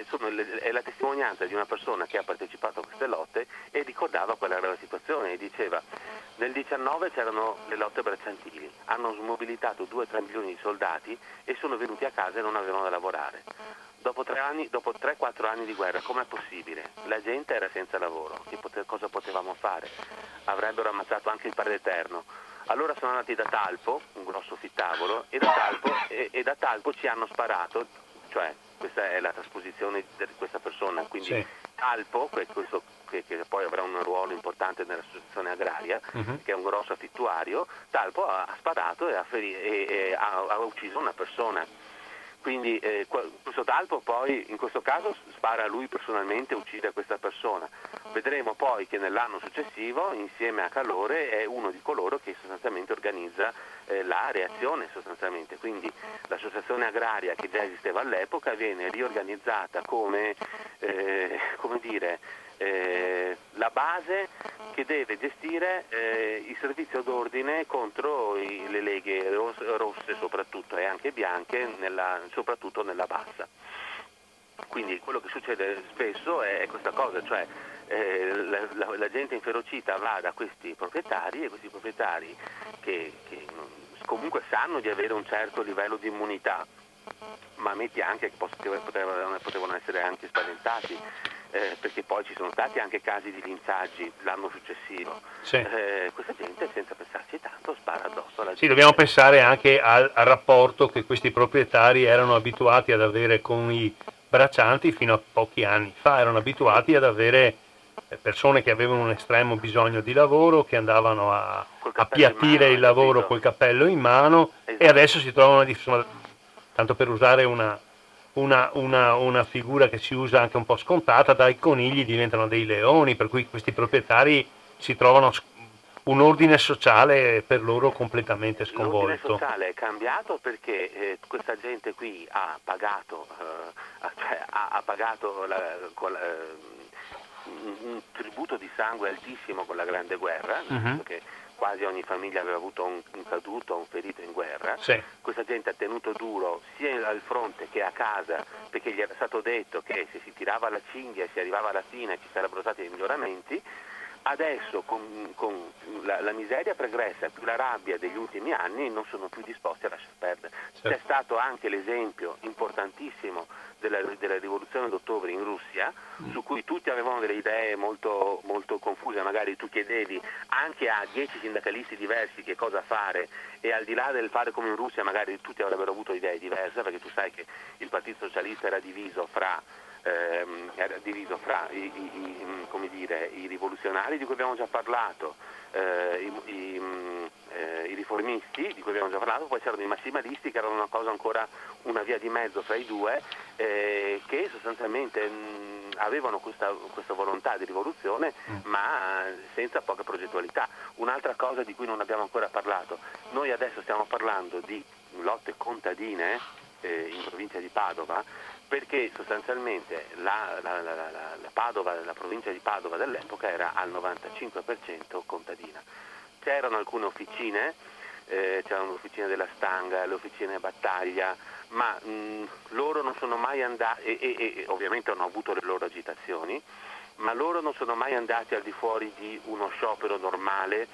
è la testimonianza di una persona che ha partecipato a queste lotte e ricordava qual era la situazione e diceva nel 19 c'erano le lotte bracciantili, hanno smobilitato 2-3 milioni di soldati e sono venuti a casa e non avevano da lavorare. Dopo 3-4 anni di guerra, com'è possibile? La gente era senza lavoro, pote- cosa potevamo fare? Avrebbero ammazzato anche il Padre Eterno. Allora sono andati da Talpo, un grosso fittavolo, e da Talpo, e, e da Talpo ci hanno sparato cioè questa è la trasposizione di questa persona, quindi sì. Alpo, questo, che, che, poi avrà un ruolo importante nell'associazione agraria, uh-huh. che è un grosso affittuario, Talpo ha, ha sparato e, ha, feri- e, e ha, ha ucciso una persona quindi eh, questo Talpo poi in questo caso spara lui personalmente e uccide questa persona. Vedremo poi che nell'anno successivo insieme a Calore è uno di coloro che sostanzialmente organizza eh, la reazione sostanzialmente. Quindi l'associazione agraria che già esisteva all'epoca viene riorganizzata come, eh, come dire, eh, la base che deve gestire eh, il servizio d'ordine contro i, le leghe rosse soprattutto e anche bianche, nella, soprattutto nella bassa. Quindi quello che succede spesso è questa cosa, cioè eh, la, la, la, gente inferocita va da questi proprietari e questi proprietari che, che comunque sanno di avere un certo livello di immunità, ma metti anche che potevano, potevano essere anche spaventati eh, perché poi ci sono stati anche casi di linciaggi l'anno successivo. Sì. Eh, questa gente senza pensarci tanto spara addosso alla gente. Sì, dobbiamo pensare anche al, al, rapporto che questi proprietari erano abituati ad avere con i braccianti fino a pochi anni fa, erano abituati ad avere eh, persone che avevano un estremo bisogno di lavoro, che andavano a appiattire il lavoro col cappello in mano esatto. e adesso si trovano, insomma, tanto per usare una, una, una, una, figura che si usa anche un po' scontata, dai conigli diventano dei leoni, per cui questi proprietari si trovano un ordine sociale per loro completamente sconvolto. L'ordine sociale è cambiato perché eh, questa gente qui ha pagato, eh, cioè, ha, ha pagato la, la, eh, un, un, tributo di sangue altissimo con la Grande Guerra, uh-huh quasi ogni famiglia aveva avuto un, un caduto o un ferito in guerra. Sì. Questa gente ha tenuto duro sia al fronte che a casa perché gli era stato detto che se si tirava la cinghia e si arrivava alla fine ci sarebbero stati dei miglioramenti. adesso con, con la, la, miseria pregressa più la rabbia degli ultimi anni non sono più disposti a lasciar perdere. Certo. C'è stato anche l'esempio importantissimo della, della, rivoluzione d'ottobre in Russia, mm. su cui tutti avevano delle idee molto, molto confuse, magari tu chiedevi anche a dieci sindacalisti diversi che cosa fare e al di là del fare come in Russia magari tutti avrebbero avuto idee diverse perché tu sai che il Partito Socialista era diviso fra ehm, era diviso fra i, i, i, dire, i, rivoluzionari di cui abbiamo già parlato, eh, eh, i, riformisti di cui abbiamo già parlato, poi c'erano i massimalisti che erano una cosa ancora una via di mezzo fra i due, eh, che sostanzialmente mh, avevano questa, questa, volontà di rivoluzione mm. ma senza poca progettualità. Un'altra cosa di cui non abbiamo ancora parlato, noi adesso stiamo parlando di lotte contadine eh, in provincia di Padova perché sostanzialmente la, la, la, Padova, la provincia di Padova dell'epoca era al 95% contadina. C'erano alcune officine, eh, c'erano l'officina della Stanga, le officine Battaglia, ma mh, loro non sono mai andati, e, e, e ovviamente hanno avuto le loro agitazioni, ma loro non sono mai andati al di fuori di uno sciopero normale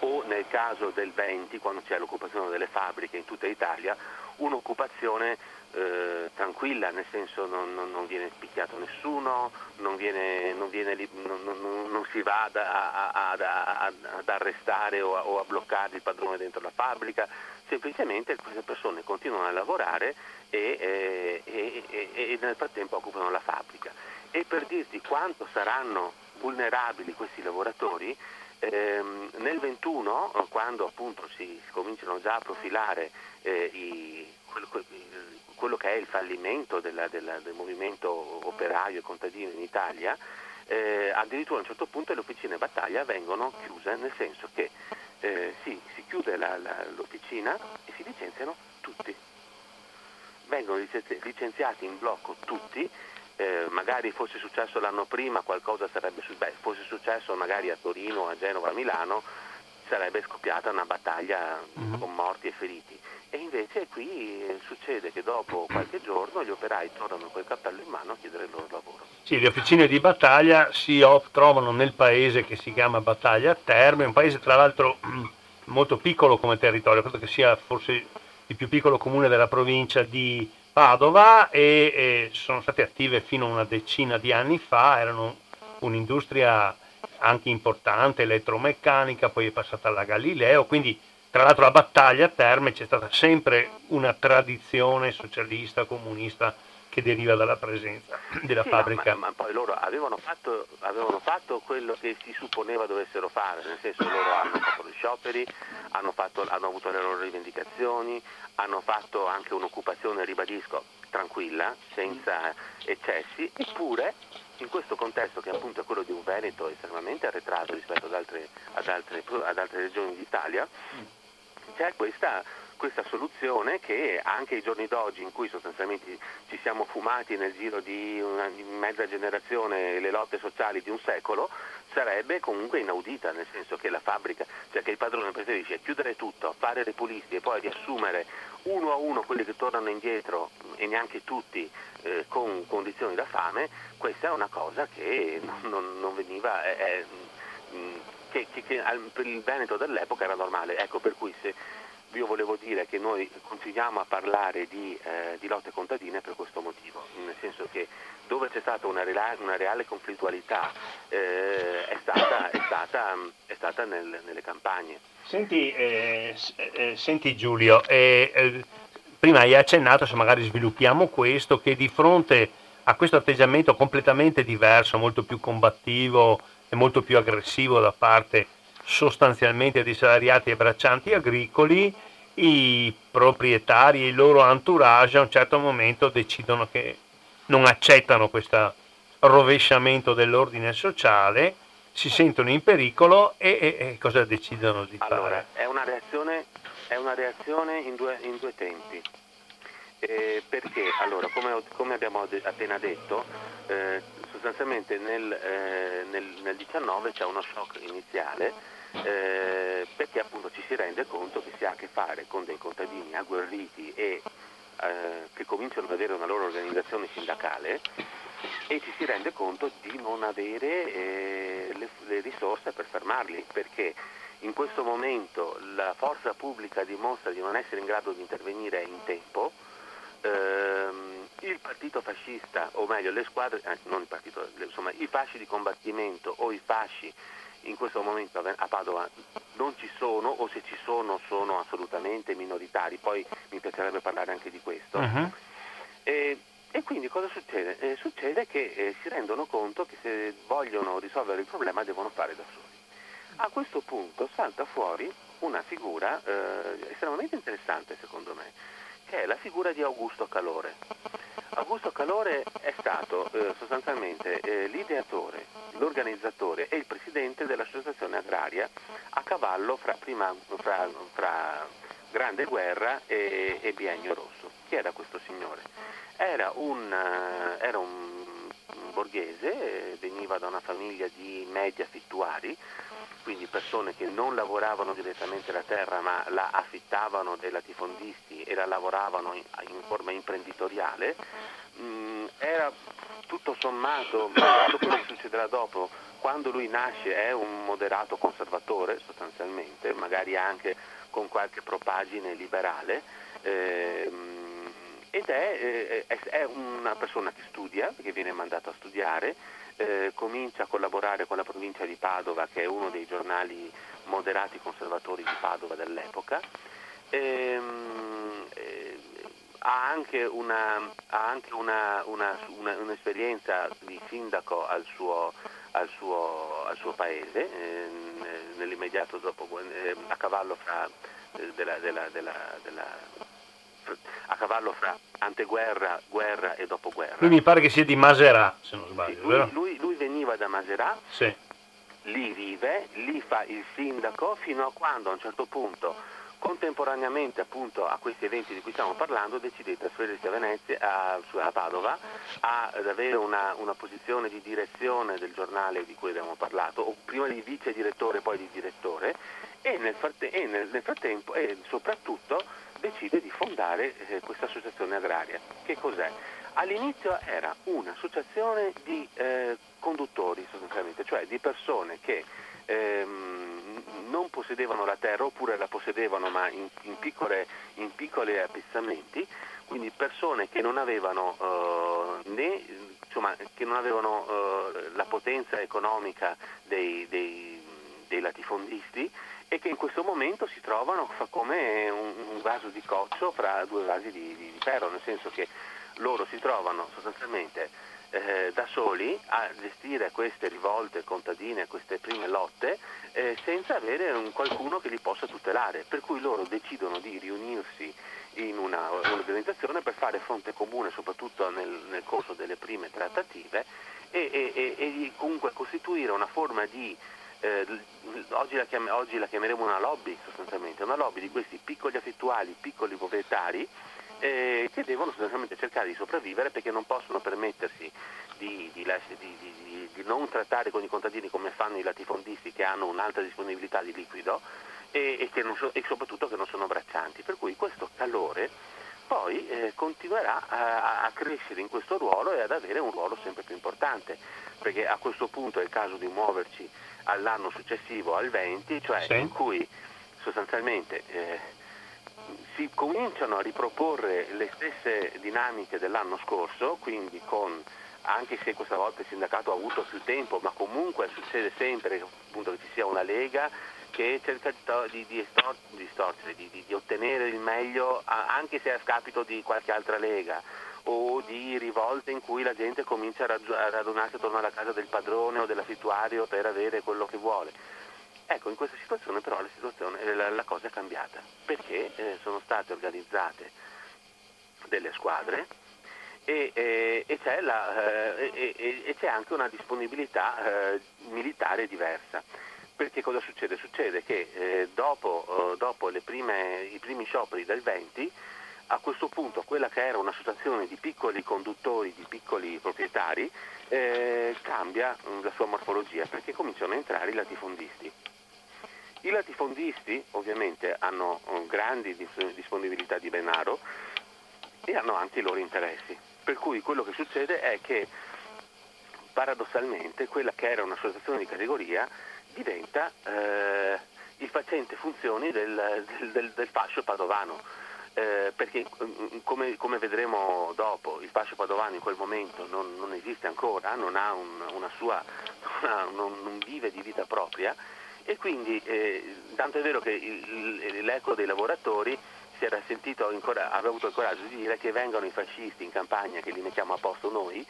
o nel caso del 20, quando c'è l'occupazione delle fabbriche in tutta Italia, un'occupazione eh, tranquilla, nel senso non, non, non, viene picchiato nessuno, non, viene, viene, non si va ad, ad, ad, ad arrestare o a, o a, bloccare il padrone dentro la fabbrica, semplicemente queste persone continuano a lavorare e, e, e, e nel frattempo occupano la fabbrica. E per dirti quanto saranno vulnerabili questi lavoratori, ehm, nel 21, quando appunto si cominciano già a profilare eh, i, quello, quello, che è il fallimento della, della, del movimento operaio e contadino in Italia, eh, addirittura a un certo punto le officine battaglia vengono chiuse, nel senso che eh, sì, si chiude la, la, l'officina e si licenziano tutti. Vengono licenziati in blocco tutti, eh, magari fosse successo l'anno prima qualcosa sarebbe successo, fosse successo magari a Torino, a Genova, a Milano, sarebbe scoppiata una battaglia mm-hmm. con morti e feriti. E invece qui succede che dopo qualche giorno gli operai tornano col cappello in mano a chiedere il loro lavoro. Sì, le officine di battaglia si trovano nel paese che si chiama Battaglia Terme, un paese tra l'altro molto piccolo come territorio, credo che sia forse il più piccolo comune della provincia di Padova e, e sono state attive fino a una decina di anni fa, erano un'industria anche importante, elettromeccanica, poi è passata alla Galileo, quindi tra l'altro la battaglia a Terme c'è stata sempre una tradizione socialista, comunista che deriva dalla presenza della sì, fabbrica. No, ma, ma, poi loro avevano fatto, avevano fatto, quello che si supponeva dovessero fare, nel senso loro hanno fatto gli scioperi, hanno, fatto, hanno avuto le loro rivendicazioni, hanno fatto anche un'occupazione, ribadisco, tranquilla, senza eccessi, eppure in questo contesto che appunto è quello di un Veneto estremamente arretrato rispetto ad altre, ad altre, ad altre regioni d'Italia, c'è questa, questa, soluzione che anche ai giorni d'oggi in cui sostanzialmente ci siamo fumati nel giro di una mezza generazione le lotte sociali di un secolo, sarebbe comunque inaudita, nel senso che la fabbrica, cioè che il padrone preferisce chiudere tutto, fare le pulizie e poi riassumere uno a uno quelli che tornano indietro e neanche tutti eh, con condizioni da fame, questa è una cosa che non, non, non veniva... È, è, che, che, che per il Veneto dell'epoca era normale. Ecco, per cui se io volevo dire che noi continuiamo a parlare di, eh, di, lotte contadine per questo motivo, nel senso che dove c'è stata una, reale, una reale conflittualità eh, è stata, è stata, è stata nel, nelle campagne. Senti, eh, eh senti Giulio, eh, eh, prima hai accennato, se magari sviluppiamo questo, che di fronte a questo atteggiamento completamente diverso, molto più combattivo, è molto più aggressivo da parte sostanzialmente di salariati e braccianti agricoli, i proprietari e il loro entourage a un certo momento decidono che non accettano questo rovesciamento dell'ordine sociale, si sentono in pericolo e, e, e cosa decidono di allora, fare? È una reazione, è una reazione in, due, in due tempi. Eh, perché allora, come, come, abbiamo appena detto, eh, sostanzialmente nel, eh, nel, nel 19 c'è uno shock iniziale eh, perché appunto ci si rende conto che si ha a che fare con dei contadini agguerriti e eh, che cominciano ad avere una loro organizzazione sindacale e ci si rende conto di non avere eh, le, le risorse per fermarli, perché in questo momento la forza pubblica dimostra di non essere in grado di intervenire in tempo, ehm, il partito fascista, o meglio le squadre, eh, non il partito, insomma i fasci di combattimento o i fasci in questo momento a Padova non ci sono o se ci sono sono assolutamente minoritari, poi mi piacerebbe parlare anche di questo. Uh-huh. E, e, quindi cosa succede? Eh, succede che eh, si rendono conto che se vogliono risolvere il problema devono fare da soli. A questo punto salta fuori una figura eh, estremamente interessante secondo me, che è la figura di Augusto Calore. Augusto Calore è stato eh, sostanzialmente eh, l'ideatore, l'organizzatore e il presidente dell'associazione agraria a cavallo fra, prima, fra, fra Grande Guerra e, e, Biennio Rosso. Chi era questo signore? Era un, uh, era un borghese, eh, veniva da una famiglia di media affittuari, quindi persone che non lavoravano direttamente la terra ma la affittavano dei latifondisti e la lavoravano in, in forma imprenditoriale, mm, era tutto sommato, quello che succederà dopo, quando lui nasce è un moderato conservatore sostanzialmente, magari anche con qualche propagine liberale. Ehm, ed è, è, è, una persona che studia, che viene mandato a studiare, eh, comincia a collaborare con la provincia di Padova, che è uno dei giornali moderati conservatori di Padova dell'epoca. Ehm, eh, ha anche, una, ha anche una, una, un'esperienza di sindaco al suo, al suo, al suo paese, eh, nell'immediato dopo, eh, a cavallo fra, eh, della, della, della, della a cavallo fra anteguerra, guerra e dopoguerra. Lui mi pare che sia di Maserà, se non sbaglio. Sì, lui, lui, lui, veniva da Maserà, sì. lì vive, lì fa il sindaco fino a quando a un certo punto, contemporaneamente appunto a questi eventi di cui stiamo parlando, decide di trasferirsi a Venezia, a, a Padova, ad avere una, una, posizione di direzione del giornale di cui abbiamo parlato, o prima di vice direttore, poi di direttore, e nel, fratte- e nel, nel frattempo e soprattutto decide di fondare eh, questa associazione agraria. Che cos'è? All'inizio era un'associazione di eh, conduttori sostanzialmente, cioè di persone che ehm, non possedevano la terra oppure la possedevano ma in, in, piccole, in piccoli appezzamenti, quindi persone che non avevano, eh, né, insomma, che non avevano eh, la potenza economica dei, dei, dei latifondisti e che in questo momento si trovano come un, un vaso di coccio fra due vasi di, di, di, ferro, nel senso che loro si trovano sostanzialmente eh, da soli a gestire queste rivolte contadine, queste prime lotte, eh, senza avere un qualcuno che li possa tutelare, per cui loro decidono di riunirsi in una, un'organizzazione per fare fronte comune, soprattutto nel, nel corso delle prime trattative, e, e, e, e comunque costituire una forma di eh, oggi, la chiam- oggi, la chiameremo una lobby sostanzialmente, una lobby di questi piccoli affittuali, piccoli proprietari eh, che devono sostanzialmente cercare di sopravvivere perché non possono permettersi di, di, di, di, non trattare con i contadini come fanno i latifondisti che hanno un'alta disponibilità di liquido e, e, so- e soprattutto che non sono braccianti. Per cui questo calore poi eh, continuerà a, a, crescere in questo ruolo e ad avere un ruolo sempre più importante, perché a questo punto è il caso di muoverci all'anno successivo al 20, cioè sì. in cui sostanzialmente eh, si cominciano a riproporre le stesse dinamiche dell'anno scorso, quindi con anche se questa volta il sindacato ha avuto più tempo, ma comunque succede sempre appunto, che ci sia una lega che cerca di, di, estor- di estorcere, di, di, ottenere il meglio anche se a scapito di qualche altra lega o di rivolte in cui la gente comincia a, radunarsi attorno alla casa del padrone o dell'affittuario per avere quello che vuole. Ecco, in questa situazione però la, la, la cosa è cambiata, perché eh, sono state organizzate delle squadre e, e, e, c'è, la, eh, e c'è, anche una disponibilità eh, militare diversa. Perché cosa succede? Succede che eh, dopo, eh, dopo prime, i primi scioperi del 20 a questo punto quella che era un'associazione di piccoli conduttori, di piccoli proprietari, eh, cambia mm, la sua morfologia perché cominciano a entrare i latifondisti. I latifondisti ovviamente hanno mm, grandi disponibilità di denaro e hanno anche i loro interessi. Per cui quello che succede è che paradossalmente quella che era un'associazione di categoria diventa eh, il facente funzioni del, del, del fascio padovano. Eh, perché mm, come, come, vedremo dopo il fascio padovano in quel momento non, non esiste ancora, non un, una sua, una, non, non, vive di vita propria. E quindi eh, tanto è vero che il, l'eco dei lavoratori sentito, aveva avuto il coraggio di dire che vengano i fascisti in campagna che li mettiamo a posto noi.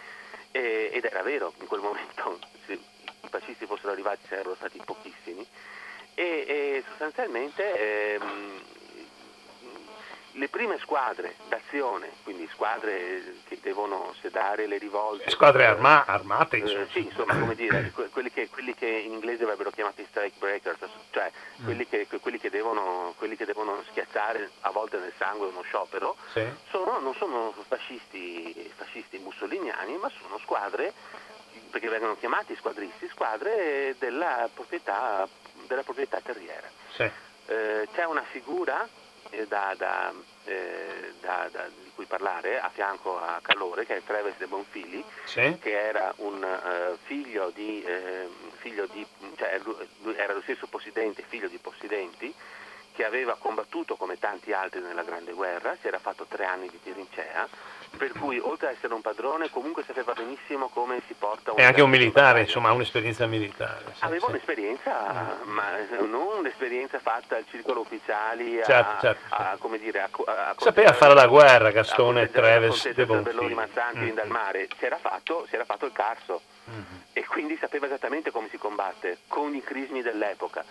E, ed era vero in quel momento, se i fascisti fossero arrivati sarebbero stati pochissimi. E, e sostanzialmente ehm, le prime squadre d'azione, quindi squadre che devono sedare le rivolte. Squadre arma- armate, insomma. Eh, sì, insomma, come dire, quelli che, quelli che, in inglese avrebbero chiamato i strike breakers, cioè mm. quelli, che, quelli, che devono, quelli, che, devono, schiacciare a volte nel sangue uno sciopero, sì. sono, non sono fascisti, fascisti mussoliniani, ma sono squadre, perché vengono chiamati squadristi, squadre della proprietà, della proprietà terriera. Sì. Eh, c'è una figura eh, da, da, eh, da, di cui parlare a fianco a Calore, che è Treves de Bonfili, sì. che era un uh, figlio di, eh, figlio di cioè, era lo stesso possidente, figlio di possidenti, che aveva combattuto come tanti altri nella Grande Guerra, si era fatto tre anni di tirincea, per cui oltre ad essere un padrone comunque sapeva benissimo come si porta un... È anche un militare, insomma, ha un'esperienza militare. Sì, Aveva sì. un'esperienza, mm. ma non un'esperienza fatta al circolo ufficiali, certo, certo, a, certo. a, come dire, a, a Sapeva fare la guerra Gastone e Treves de Bonfili. Mazzanti mm. dal mare, si era, fatto, fatto il carso mm. e quindi sapeva esattamente come si combatte, con i crismi dell'epoca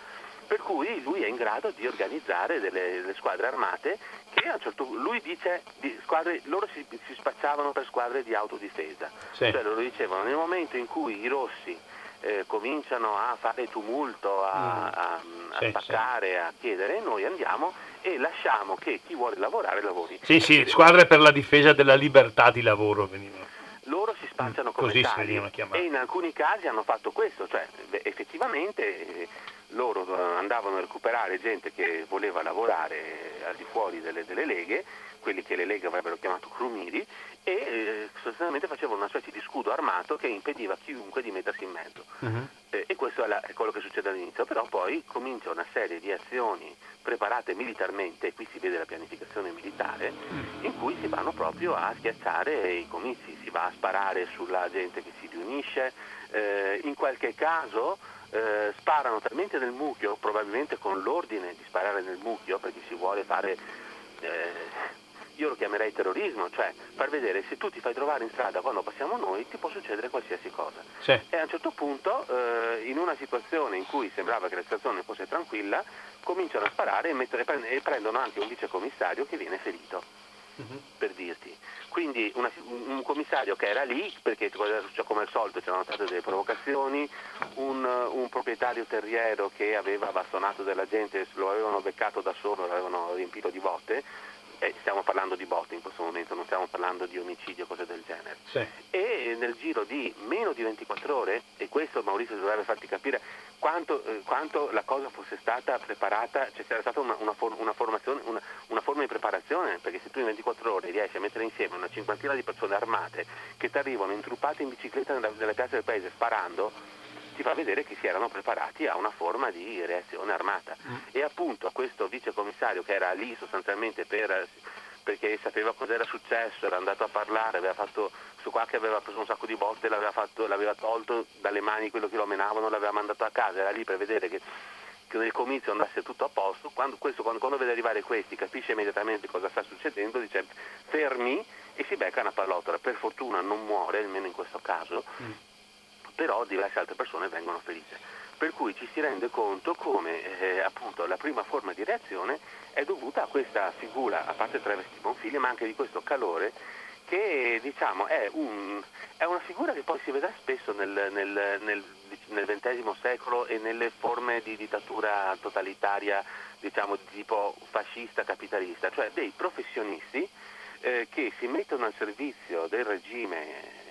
per cui lui è in grado di organizzare delle, delle squadre armate che a un certo punto, lui dice, squadre, loro si, si, spacciavano per squadre di autodifesa, sì. cioè loro dicevano nel momento in cui i rossi eh, cominciano a fare tumulto, a, mm. a, a sì, spaccare, sì. a chiedere, noi andiamo e lasciamo che chi vuole lavorare lavori. Sì, sì, squadre per la difesa della libertà di lavoro venivano loro si spacciano mm, come Così tali e in alcuni casi hanno fatto questo, cioè effettivamente loro andavano a recuperare gente che voleva lavorare al di fuori delle, delle leghe, quelli che le leghe avrebbero chiamato crumiri, e eh, sostanzialmente facevano una specie di scudo armato che impediva a chiunque di mettersi in mezzo. Uh-huh. Eh, e questo è, la, è, quello che succede all'inizio, però poi comincia una serie di azioni preparate militarmente, e qui si vede la pianificazione militare, in cui si vanno proprio a schiacciare i comizi, si va a sparare sulla gente che si riunisce, eh, in qualche caso eh, sparano talmente nel mucchio, probabilmente con l'ordine di sparare nel mucchio, perché si vuole fare, eh, io lo chiamerei terrorismo, cioè far vedere se tu ti fai trovare in strada quando passiamo noi ti può succedere qualsiasi cosa. Sì. E a un certo punto, eh, in una situazione in cui sembrava che la situazione fosse tranquilla, cominciano a sparare e, mettere, e prendono anche un vicecommissario che viene ferito, uh-huh. per dirti. Quindi una, un commissario che era lì, perché cioè, come al solito c'erano state delle provocazioni, un, un, proprietario terriero che aveva bastonato della gente, lo avevano beccato da solo, l'avevano riempito di botte, eh, stiamo parlando di botte in questo momento, non stiamo parlando di omicidio cose del genere. Sì. E nel giro di meno di 24 ore, e questo Maurizio dovrebbe farti capire quanto, eh, quanto la cosa fosse stata preparata, cioè c'era stata una, una, for- una, una, una, forma di preparazione, perché se tu in 24 ore riesci a mettere insieme una cinquantina di persone armate che ti arrivano intruppate in bicicletta nella, nelle piazze del paese sparando, ti fa vedere che si erano preparati a una forma di reazione armata. Mm. E appunto a questo vicecommissario che era lì sostanzialmente per, perché sapeva cosa era successo, era andato a parlare, aveva fatto questo qua che aveva preso un sacco di botte, l'aveva, fatto, l'aveva tolto dalle mani quello che lo menavano, l'aveva mandato a casa, era lì per vedere che, che nel comizio andasse tutto a posto, quando, questo, quando, quando, vede arrivare questi capisce immediatamente cosa sta succedendo, dice fermi e si becca una pallottola, per fortuna non muore, almeno in questo caso, mm. Però diverse altre persone vengono ferite. Per cui ci si rende conto come eh, appunto la prima forma di reazione è dovuta a questa figura, a parte travesti Bonfigli, ma anche di questo calore che diciamo, è, un, è, una figura che poi si vedrà spesso nel, nel, nel, nel XX secolo e nelle forme di dittatura totalitaria diciamo, di tipo fascista capitalista, cioè dei professionisti eh, che si mettono al servizio del regime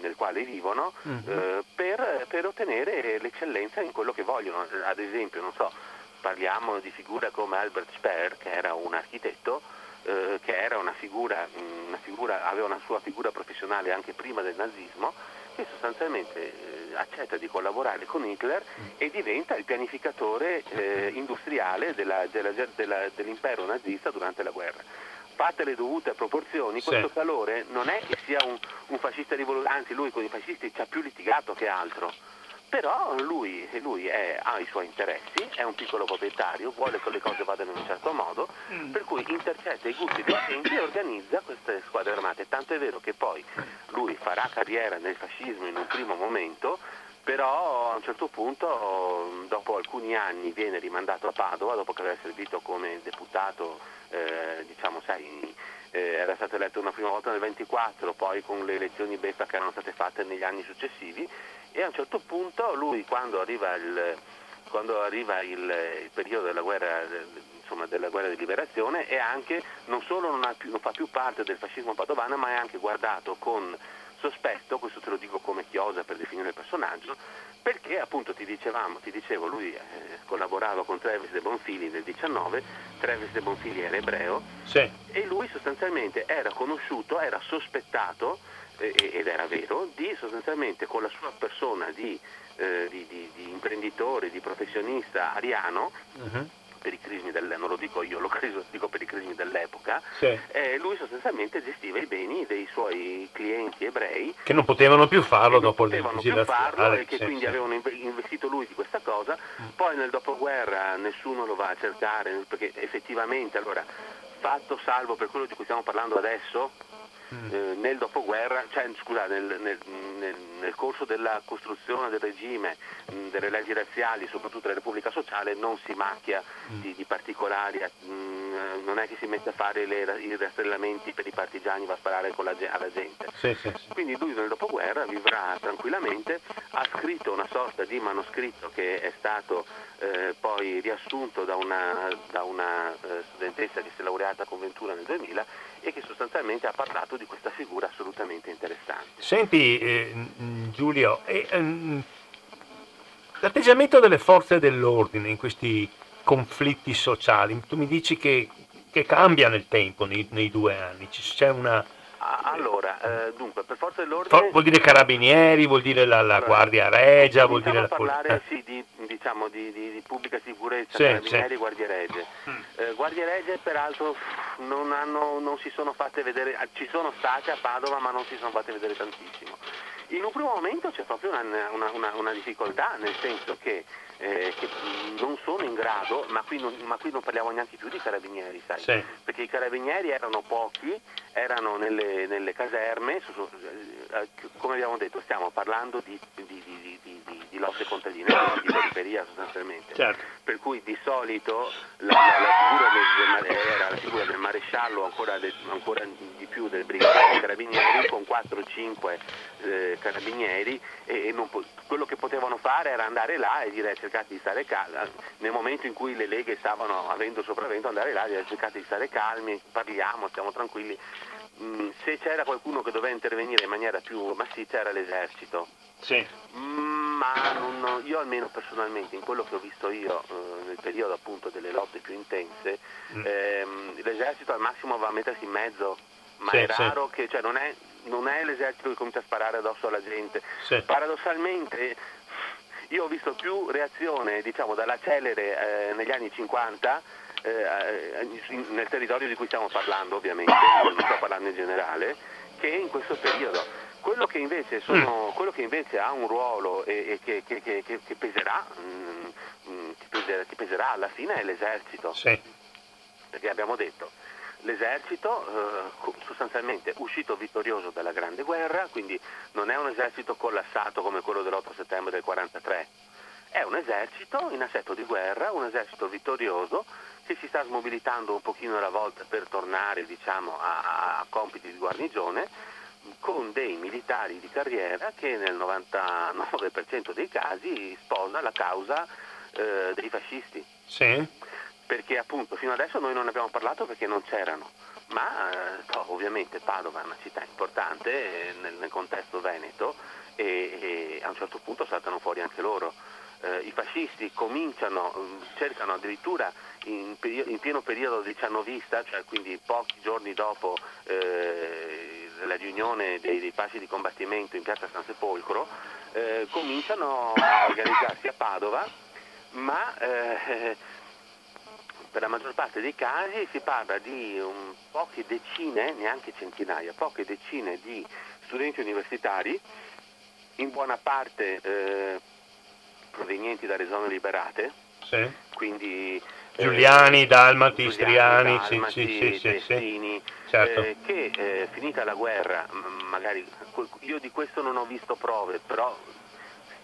nel quale vivono uh-huh. eh, per, per, ottenere l'eccellenza in quello che vogliono. Ad esempio, non so, parliamo di figure come Albert Speer, che era un architetto, eh, che era una figura, una figura, aveva una sua figura professionale anche prima del nazismo, che sostanzialmente eh, accetta di collaborare con Hitler e diventa il pianificatore eh, industriale della, della, della, dell'impero nazista durante la guerra fatte le dovute proporzioni, questo sì. calore non è che sia un, un fascista rivoluzionario, anzi lui con i fascisti ci ha più litigato che altro. Però lui, lui è, ha i suoi interessi, è un piccolo proprietario, vuole che le cose vadano in un certo modo, mm. per cui intercetta i gusti dei gente e organizza queste squadre armate. Tanto è vero che poi lui farà carriera nel fascismo in un primo momento, però a un certo punto, dopo alcuni anni, viene rimandato a Padova, dopo che aveva servito come deputato, eh, diciamo, sai, eh, era stato eletto una prima volta nel 24, poi con le elezioni beffa che erano state fatte negli anni successivi, e a un certo punto lui quando arriva il, quando arriva il, il periodo della guerra, insomma, della guerra, di liberazione e anche non solo non, più, non, fa più parte del fascismo padovano ma è anche guardato con sospetto, questo te lo dico come chiosa per definire il personaggio, perché appunto ti, dicevamo, ti dicevo, lui eh, collaborava con Travis de Bonfili nel 19, Travis de Bonfili era ebreo sì. e lui sostanzialmente era conosciuto, era sospettato ed era vero, di sostanzialmente con la sua persona di, eh, di, di, di imprenditore, di professionista ariano, uh-huh. Per i crismi del, non lo dico io, lo dico per i crismi dell'epoca, sì. eh, lui sostanzialmente gestiva i beni dei suoi clienti ebrei. Che non potevano più farlo dopo il Non potevano più farlo e che sì, quindi sì. avevano investito lui di questa cosa, mm. poi nel dopoguerra nessuno lo va a cercare, perché effettivamente allora fatto salvo per quello di cui stiamo parlando adesso, Mm. eh, nel dopoguerra, cioè, scusa, nel, nel, nel, nel, corso della costruzione del regime, mh, mm, delle leggi razziali, soprattutto della Repubblica Sociale, non si macchia mm. di, di, particolari, mh, mm, non è che si mette a fare le, i rastrellamenti per i partigiani, va a sparare la, alla gente. Sì, sì, sì. Quindi lui nel dopoguerra vivrà tranquillamente, ha scritto una sorta di manoscritto che è stato eh, poi riassunto da una, da una eh, studentessa che si è laureata con Ventura nel 2000 e che sostanzialmente ha parlato di questa figura assolutamente interessante. Senti eh, Giulio, eh, ehm, l'atteggiamento delle forze dell'ordine in questi conflitti sociali, tu mi dici che, che cambia nel tempo, nei, nei due anni, c'è una allora, eh, dunque, per forza dell'ordine... Vuol dire carabinieri, vuol dire la, la Guardia Regia, vuol dire la parlare sì, di, diciamo, di, di, di, pubblica sicurezza, sì, carabinieri e sì. Guardie Regie. Mm. Eh, Guardie Regie peraltro non, hanno, non si sono fatte vedere, ci sono state a Padova ma non si sono fatte vedere tantissimo. In un primo momento c'è proprio una, una, una, una difficoltà, nel senso che, eh, che, non sono in grado, ma qui, non, ma qui non parliamo neanche più di carabinieri, sai? Sì. Perché i carabinieri erano pochi, erano nelle, nelle caserme, su, su, eh, come abbiamo detto stiamo parlando di, di, di, di lotte contadine, di periferia sostanzialmente. Certo. Per cui di solito la, la, la, figura, del, era la figura del maresciallo, ancora, de, ancora di più del brigadiere dei carabinieri, con 4-5 eh, carabinieri e, e po- quello che potevano fare era andare là e dire cercate di stare calmi, nel momento in cui le leghe stavano avendo sopravvento andare là e dire cercate di stare calmi, parliamo, stiamo tranquilli. Mm, se c'era qualcuno che doveva intervenire in maniera più massiccia era l'esercito. Sì. Mm, ma non, io almeno personalmente, in quello che ho visto io eh, nel periodo appunto delle lotte più intense, mm. ehm, l'esercito al massimo va a mettersi in mezzo, ma sì, è raro sì. che, cioè non è, non è, l'esercito che comincia a sparare addosso alla gente. Sì. Paradossalmente io ho visto più reazione diciamo, dalla celere eh, negli anni 50 eh, nel territorio di cui stiamo parlando ovviamente, non sto parlando in generale, che in questo periodo. Quello che invece, sono, mm. quello che invece ha un ruolo e, e che, che, che, che, peserà, mm, mm, peserà, che, peserà, alla fine è l'esercito. Sì. Perché abbiamo detto, l'esercito eh, sostanzialmente uscito vittorioso dalla Grande Guerra, quindi non è un esercito collassato come quello dell'8 settembre del 1943, è un esercito in assetto di guerra, un esercito vittorioso che si sta smobilitando un pochino alla volta per tornare diciamo, a, a compiti di guarnigione con dei militari di carriera che nel 99% dei casi sposa la causa eh, dei fascisti. Sì. Perché appunto fino adesso noi non ne abbiamo parlato perché non c'erano, ma eh, ovviamente Padova è una città importante eh, nel, nel, contesto veneto e, e a un certo punto saltano fuori anche loro eh, i fascisti cominciano, mm, cercano addirittura in, perio- in pieno periodo di Cianovista, cioè quindi pochi giorni dopo eh, la riunione dei, dei fasci di combattimento in piazza San Sepolcro, eh, cominciano a organizzarsi a Padova, ma eh, per la maggior parte dei casi si parla di un, poche decine, neanche centinaia, poche decine di studenti universitari, in buona parte eh, provenienti dalle zone liberate, sì. quindi Giuliani, Dalmati, Istriani, Dalmati, sì, sì, sì, certo. eh, che eh, finita la guerra, magari io di questo non ho visto prove, però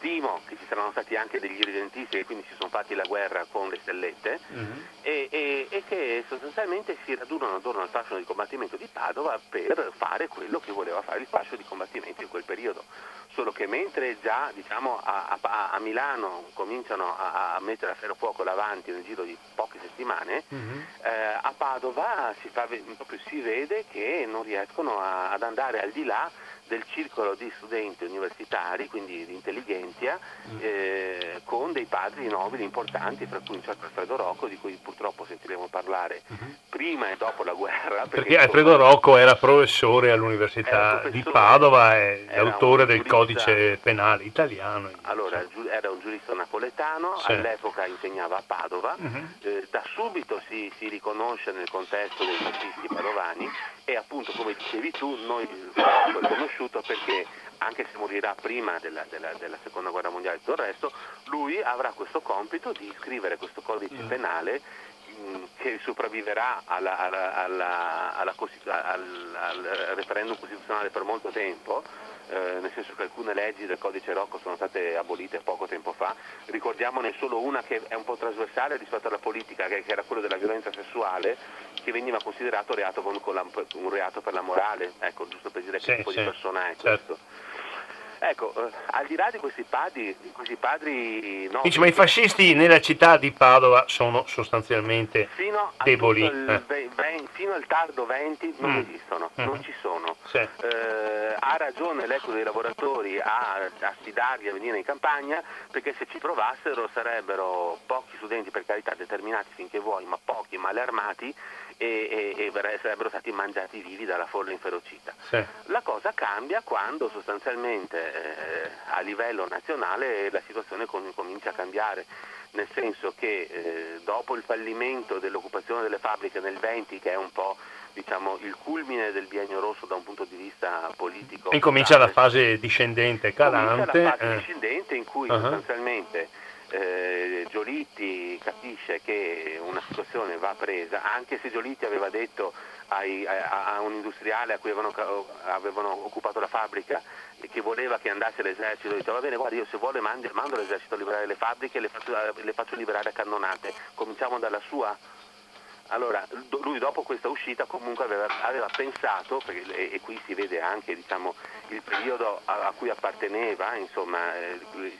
stimo che ci saranno stati anche degli irredentisti che quindi si sono fatti la guerra con le stellette mm-hmm. e, e, e, che sostanzialmente si radunano attorno al fascio di combattimento di Padova per fare quello che voleva fare il fascio di combattimento in quel periodo. Solo che mentre già diciamo, a, a, a, Milano cominciano a, a, mettere a ferro fuoco l'avanti nel giro di poche settimane, mm-hmm. eh, a Padova si, fa, proprio si, vede che non riescono ad andare al di là del circolo di studenti universitari, quindi di intelligenza, mm. eh, con dei padri nobili importanti, fra cui un certo Alfredo Rocco, di cui purtroppo sentiremo parlare mm-hmm. prima e dopo la guerra. Perché, perché Alfredo Rocco era professore all'Università professore, di Padova e autore del giurista, codice penale italiano. Allora, era un giurista napoletano, sì. all'epoca insegnava a Padova, mm-hmm. eh, da subito si, si riconosce nel contesto dei fascisti padovani e appunto come dicevi tu noi l'ho riconosciuto perché anche se morirà prima della, della, della, seconda guerra mondiale e tutto il resto, lui avrà questo compito di scrivere questo codice mm. penale mm, che sopravviverà alla, alla, alla, al, al referendum costituzionale per molto tempo eh, nel senso che alcune leggi del codice Rocco sono state abolite poco tempo fa, ricordiamone solo una che è un po' trasversale rispetto alla politica, che, che era quella della violenza sessuale, che veniva considerato reato con, con la, un reato per la morale, ecco, giusto per dire sì, che tipo sì, di persona è certo. questo. Ecco, eh, al di là di questi padri, questi padri no, Dici, ma i fascisti nella città di Padova sono sostanzialmente deboli. Il, eh. fino al tardo 20 non mm. esistono, mm. non ci sono. Sì. Eh, ha ragione l'eco dei lavoratori a, a sfidarli a venire in campagna perché se ci provassero sarebbero pochi studenti, per carità, determinati finché vuoi, ma pochi, male armati e, e, e sarebbero stati mangiati vivi dalla folla inferocita. Sì. La cosa cambia quando sostanzialmente eh, a livello nazionale la situazione com- comincia a cambiare, nel senso che eh, dopo il fallimento dell'occupazione delle fabbriche nel 20, che è un po' diciamo, il culmine del biennio rosso da un punto di vista politico. E comincia la fase discendente, calante. Comincia la fase eh. discendente in cui uh-huh. sostanzialmente eh, Giolitti capisce che una situazione va presa, anche se Giolitti aveva detto ai, a, a, un industriale a cui avevano, avevano, occupato la fabbrica che voleva che andasse l'esercito, diceva va bene guarda io se vuole mando, mando l'esercito a liberare le fabbriche e le faccio, le faccio liberare a cannonate, cominciamo dalla sua allora, lui dopo questa uscita comunque aveva, aveva pensato, perché, e, e, qui si vede anche diciamo, il periodo a, a, cui apparteneva, insomma, eh,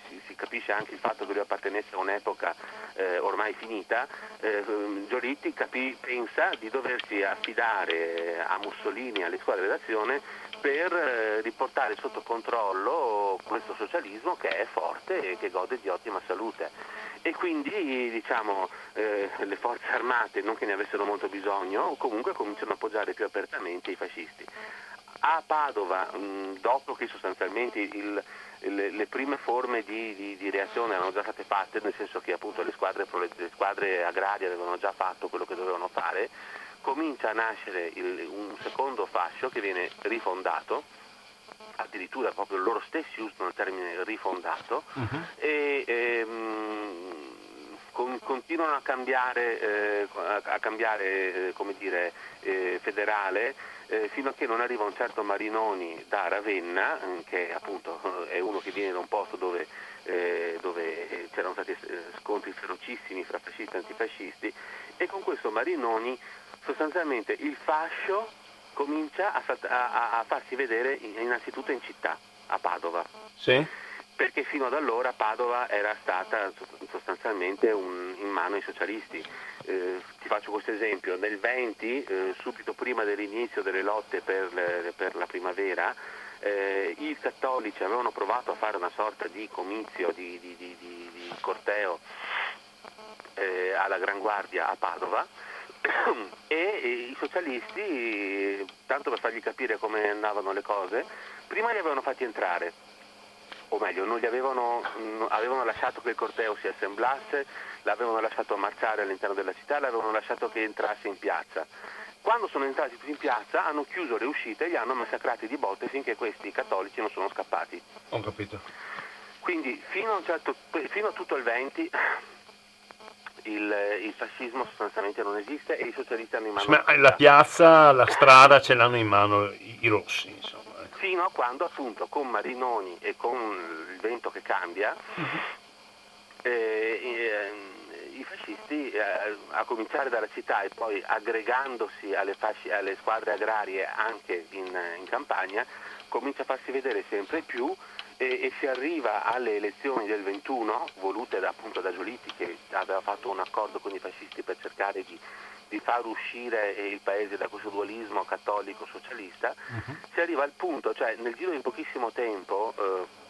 si, si, capisce anche il fatto che lui appartenesse a un'epoca eh, ormai finita, eh, Giolitti capì, pensa di doversi affidare a Mussolini, alle squadre d'azione, per eh, riportare sotto controllo questo socialismo che è forte e che gode di ottima salute e quindi diciamo, eh, le forze armate, non che ne avessero molto bisogno, comunque cominciano a appoggiare più apertamente i fascisti. A Padova, mh, dopo che sostanzialmente il, le, le, prime forme di, di, di, reazione erano già state fatte, nel senso che appunto le squadre, le squadre agrarie avevano già fatto quello che dovevano fare, comincia a nascere il, un secondo fascio che viene rifondato addirittura proprio loro stessi usano il termine rifondato uh-huh. e ehm, con, continuano a cambiare, eh, a, cambiare eh, come dire, eh, federale eh, fino a che non arriva un certo Marinoni da Ravenna, mm, che appunto è uno che viene da un posto dove, eh, dove c'erano stati eh, scontri ferocissimi fra fascisti e antifascisti, e con questo Marinoni sostanzialmente il fascio comincia a, a, a farsi vedere innanzitutto in città, a Padova. Sì. Perché fino ad allora Padova era stata sostanzialmente un, in mano ai socialisti. Eh, ti faccio questo esempio, nel 20, eh, subito prima dell'inizio delle lotte per, le, per la primavera, eh, i cattolici avevano provato a fare una sorta di comizio, di, di, di, di corteo eh, alla Gran Guardia a Padova e, i socialisti, tanto per fargli capire come andavano le cose, prima li avevano fatti entrare, o meglio, non li avevano, avevano lasciato che il corteo si assemblasse, l'avevano lasciato marciare all'interno della città, l'avevano lasciato che entrasse in piazza. Quando sono entrati tutti in piazza hanno chiuso le uscite e li hanno massacrati di botte finché questi cattolici non sono scappati. Ho capito. Quindi fino a, certo, fino a tutto il 20 il, il, fascismo sostanzialmente non esiste e i socialisti hanno in mano... Ma la piazza, la strada ce l'hanno in mano i, i rossi, insomma. Ecco. Fino a quando appunto con Marinoni e con il vento che cambia, uh-huh. eh, eh, i fascisti, eh, a cominciare dalla città e poi aggregandosi alle, fasci, alle squadre agrarie anche in, in, campagna, comincia a farsi vedere sempre più e, e, si arriva alle elezioni del 21, volute da, appunto da Giolitti che aveva fatto un accordo con i fascisti per cercare di, di far uscire il paese da questo dualismo cattolico-socialista, uh-huh. si arriva al punto, cioè nel giro di pochissimo tempo, eh,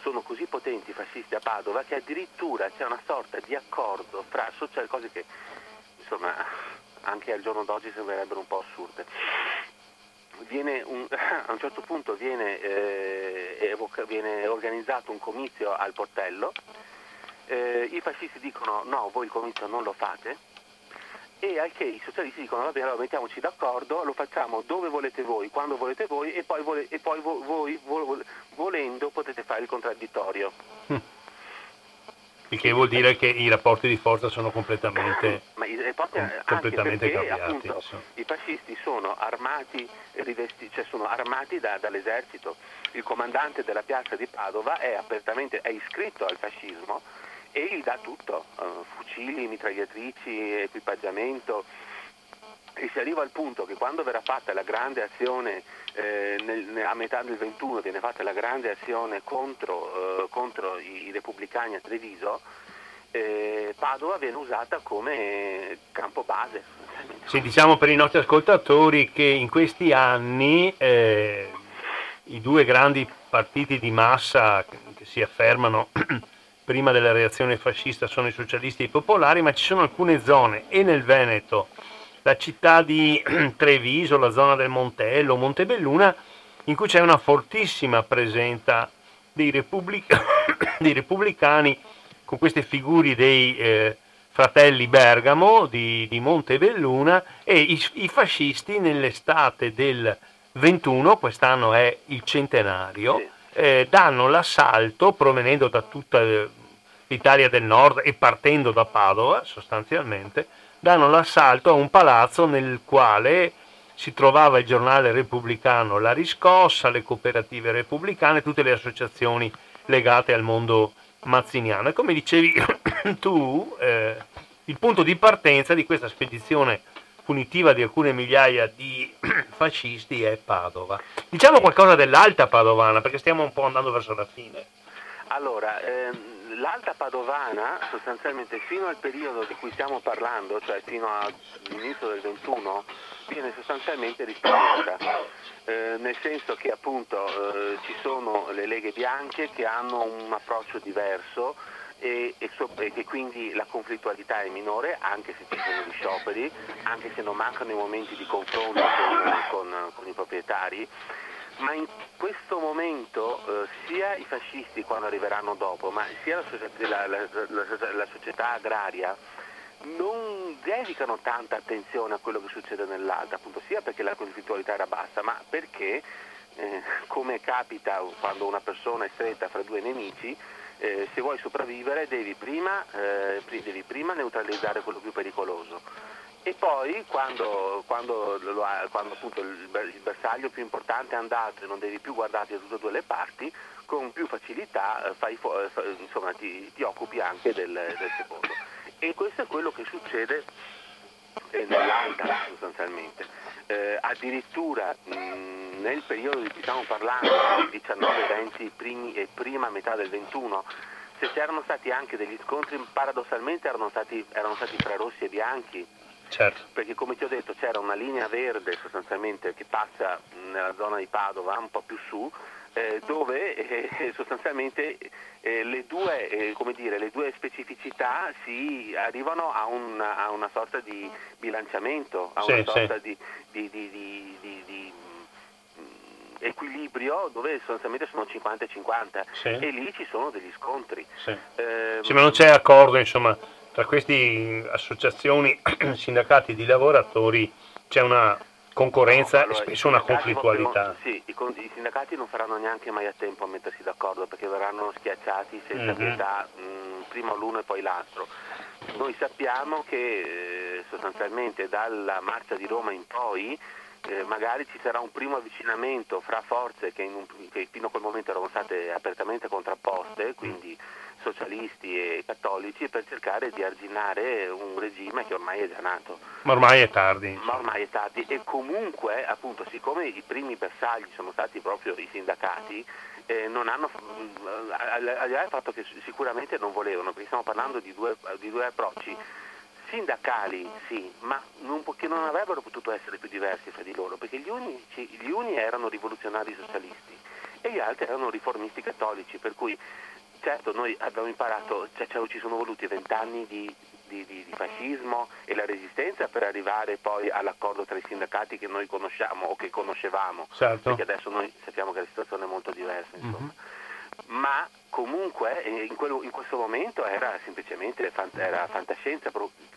sono così potenti i fascisti a Padova che addirittura c'è una sorta di accordo fra social, cose che insomma anche al giorno d'oggi sembrerebbero un po' assurde. Un, a un certo punto viene, eh, evoca, viene, organizzato un comizio al portello, eh, i fascisti dicono no, voi il comizio non lo fate, e al i socialisti dicono va bene allora mettiamoci d'accordo, lo facciamo dove volete voi, quando volete voi e poi, vole, e poi vo, voi vo, volendo potete fare il contraddittorio. Il che vuol dire che i rapporti di forza sono completamente, Ma i rapporti, completamente perché, cambiati. Appunto, I fascisti sono armati, rivesti, cioè sono armati da, dall'esercito. Il comandante della piazza di Padova è apertamente è iscritto al fascismo e gli dà tutto, uh, fucili, mitragliatrici, equipaggiamento e si arriva al punto che quando verrà fatta la grande azione eh, nel, a metà del 21 viene fatta la grande azione contro, eh, contro i, repubblicani a Treviso, eh, Padova viene usata come campo base. Sì, diciamo per i nostri ascoltatori che in questi anni eh, i due grandi partiti di massa che si affermano prima della reazione fascista sono i socialisti e i popolari, ma ci sono alcune zone e nel Veneto, la città di Treviso, la zona del Montello, Montebelluna, in cui c'è una fortissima presenza dei, repubblic- dei repubblicani con queste figure dei eh, fratelli Bergamo di, di Montebelluna e i, i fascisti nell'estate del 21, quest'anno è il centenario, eh, danno l'assalto provenendo da tutta l'Italia del Nord e partendo da Padova sostanzialmente, danno l'assalto a un palazzo nel quale si trovava il giornale repubblicano La Riscossa, le cooperative repubblicane, tutte le associazioni legate al mondo mazziniano. E come dicevi tu, eh, il punto di partenza di questa spedizione punitiva di alcune migliaia di fascisti è Padova. Diciamo qualcosa dell'alta padovana, perché stiamo un po' andando verso la fine. Allora, ehm l'Alta Padovana sostanzialmente fino al periodo di cui stiamo parlando, cioè fino all'inizio del 21, viene sostanzialmente rispettata, eh, nel senso che appunto eh, ci sono le leghe bianche che hanno un approccio diverso e, e, e, che quindi la conflittualità è minore anche se ci sono gli scioperi, anche se non mancano i momenti di confronto con, con, con i proprietari ma in questo momento eh, sia i fascisti quando arriveranno dopo, ma sia la società, la, la, la, società agraria non dedicano tanta attenzione a quello che succede nell'alta, appunto sia perché la conflittualità era bassa, ma perché, eh, come capita quando una persona è stretta fra due nemici, eh, se vuoi sopravvivere devi prima, eh, devi prima neutralizzare quello più pericoloso e poi quando, quando, ha, quando il, il, bersaglio più importante è andato e non devi più guardarti da tutte e due le parti, con più facilità eh, fai, eh, insomma, ti, ti, occupi anche del, del, secondo. E questo è quello che succede eh, nell'alta sostanzialmente. Eh, addirittura mh, nel periodo di cui stiamo parlando, del 19-20 e prima metà del 21, se c'erano stati anche degli scontri, paradossalmente erano stati, erano stati tra rossi e bianchi, Certo. Perché come ti ho detto c'era una linea verde sostanzialmente che passa nella zona di Padova, un po' più su, eh, dove eh, sostanzialmente eh, le, due, eh, dire, le, due, specificità si arrivano a, un, a, una sorta di bilanciamento, a sì, una sorta sì. di, di, di, di mm, equilibrio dove sostanzialmente sono 50 e 50 sì. e lì ci sono degli scontri. Sì. Eh, sì, ma non c'è accordo insomma tra queste associazioni, sindacati di lavoratori, c'è una concorrenza no, allora, e spesso una conflittualità. Sì, i, i, sindacati non faranno neanche mai a tempo a mettersi d'accordo perché verranno schiacciati senza mm-hmm. pietà mh, prima l'uno e poi l'altro. Noi sappiamo che eh, sostanzialmente dalla marcia di Roma in poi eh, magari ci sarà un primo avvicinamento fra forze che, un, che, fino a quel momento erano state apertamente contrapposte, quindi socialisti e cattolici, per cercare di arginare un regime che ormai è già nato. Ma ormai è tardi. Ma ormai è tardi e comunque, appunto, siccome i primi bersagli sono stati proprio i sindacati, eh, non hanno, al di là del fatto che sicuramente non volevano, perché stiamo parlando di due, di due approcci sindacali sì, ma non, che non avrebbero potuto essere più diversi fra di loro, perché gli uni, gli uni erano rivoluzionari socialisti e gli altri erano riformisti cattolici, per cui certo noi abbiamo imparato, cioè, cioè, ci sono voluti vent'anni di, di, di, di, fascismo e la resistenza per arrivare poi all'accordo tra i sindacati che noi conosciamo o che conoscevamo, certo. perché adesso noi sappiamo che la situazione è molto diversa. Insomma. Mm-hmm. Ma comunque eh, in, quello, in, questo momento era semplicemente era fantascienza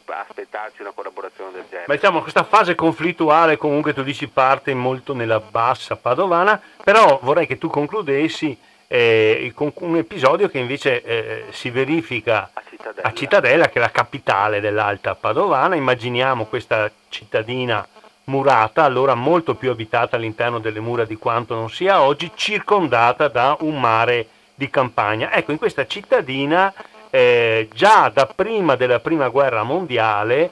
aspettarci una collaborazione del genere. Ma diciamo questa fase conflittuale comunque tu dici parte molto nella bassa padovana, però vorrei che tu concludessi eh, con un episodio che invece eh, si verifica a Cittadella. a Cittadella, che è la capitale dell'Alta Padovana. Immaginiamo questa cittadina murata, allora molto più abitata all'interno delle mura di quanto non sia oggi, circondata da un mare di campagna. Ecco, in questa cittadina, eh, già da prima della prima guerra mondiale,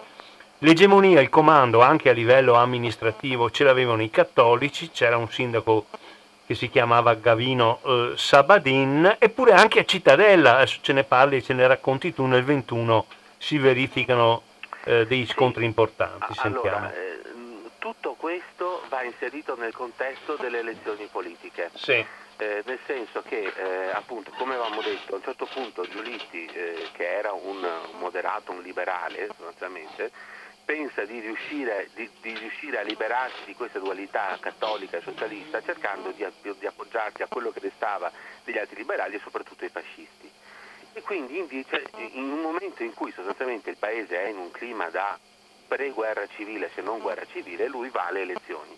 l'egemonia, il comando anche a livello amministrativo ce l'avevano i cattolici, c'era un sindaco che si chiamava Gavino eh, Sabadin, eppure anche a Cittadella, adesso ce ne parli, ce ne racconti tu, nel 21 si verificano eh, dei scontri sì. importanti. Allora, eh, tutto questo va inserito nel contesto delle elezioni politiche. Sì. Eh, nel senso che, eh, appunto, come avevamo detto, a un certo punto Giulitti, eh, che era un moderato, un liberale sostanzialmente, pensa di riuscire, di, di riuscire, a liberarsi di questa dualità cattolica e socialista cercando di, di, appoggiarsi a quello che restava degli altri liberali e soprattutto ai fascisti. E quindi invece in un momento in cui sostanzialmente il paese è in un clima da pre-guerra civile se non guerra civile, lui va alle elezioni.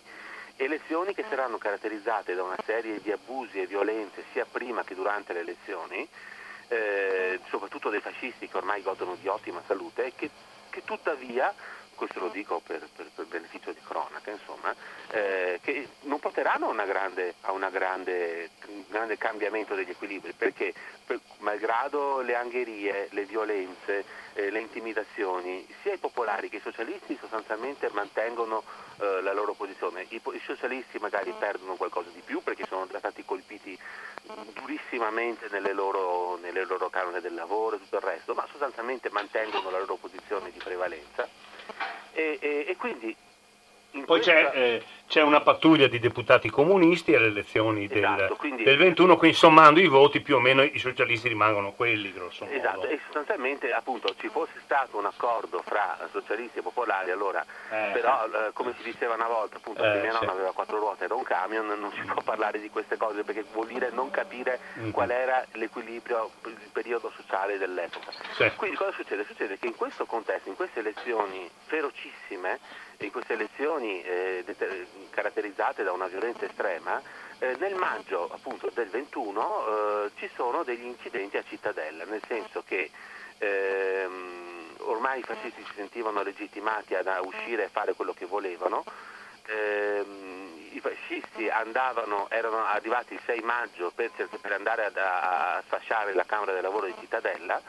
Elezioni che saranno caratterizzate da una serie di abusi e violenze sia prima che durante le elezioni, eh, soprattutto dei fascisti che ormai godono di ottima salute e che che tuttavia questo lo dico per, per, per beneficio di cronaca, insomma, eh, che non porteranno a, una grande, a una grande, un grande cambiamento degli equilibri, perché per, malgrado le angherie, le violenze, eh, le intimidazioni, sia i popolari che i socialisti sostanzialmente mantengono eh, la loro posizione. I, I, socialisti magari perdono qualcosa di più perché sono stati colpiti durissimamente nelle loro, nelle loro canone del lavoro e tutto il resto, ma sostanzialmente mantengono la loro posizione di prevalenza e, e, e quindi poi questa... c'è, eh, c'è, una pattuglia di deputati comunisti alle elezioni esatto, del, quindi... del, 21, quindi sommando i voti più o meno i socialisti rimangono quelli, grosso modo. Esatto, e sostanzialmente appunto ci fosse stato un accordo fra socialisti e popolari, allora, eh, però eh, come si diceva una volta, appunto, eh, se mia nonna aveva quattro ruote era un camion, non si può parlare di queste cose perché vuol dire non capire mm-hmm. qual era l'equilibrio, il periodo sociale dell'epoca. Sì. Quindi cosa succede? Succede che in questo contesto, in queste elezioni ferocissime, in queste elezioni eh, caratterizzate da una violenza estrema, eh, nel maggio appunto del 21 eh, ci sono degli incidenti a Cittadella, nel senso che ehm, ormai i fascisti si sentivano legittimati ad, a uscire e fare quello che volevano. Ehm, I fascisti andavano, erano arrivati il 6 maggio per, per andare ad, a sfasciare la Camera del Lavoro di Cittadella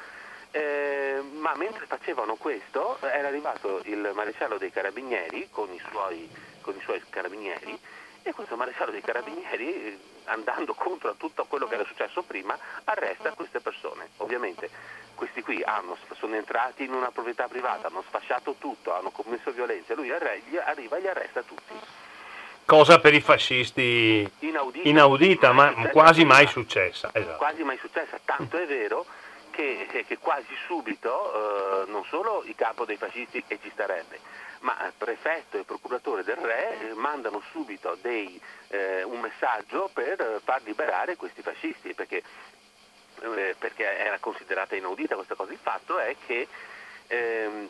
eh, ma mentre facevano questo era arrivato il maresciallo dei carabinieri con i suoi, con i suoi carabinieri e questo maresciallo dei carabinieri andando contro a tutto quello che era successo prima arresta queste persone. Ovviamente questi qui hanno, sono entrati in una proprietà privata, hanno sfasciato tutto, hanno commesso violenza, lui arriva e li arresta tutti. cosa per i fascisti inaudita, inaudita ma quasi mai successa. Esatto. Quasi mai successa, tanto è vero che, che quasi subito eh, non solo il capo dei fascisti, e ci starebbe, ma il prefetto e il procuratore del re eh, mandano subito dei, eh, un messaggio per far liberare questi fascisti, perché, eh, perché, era considerata inaudita questa cosa. Il fatto è che ehm,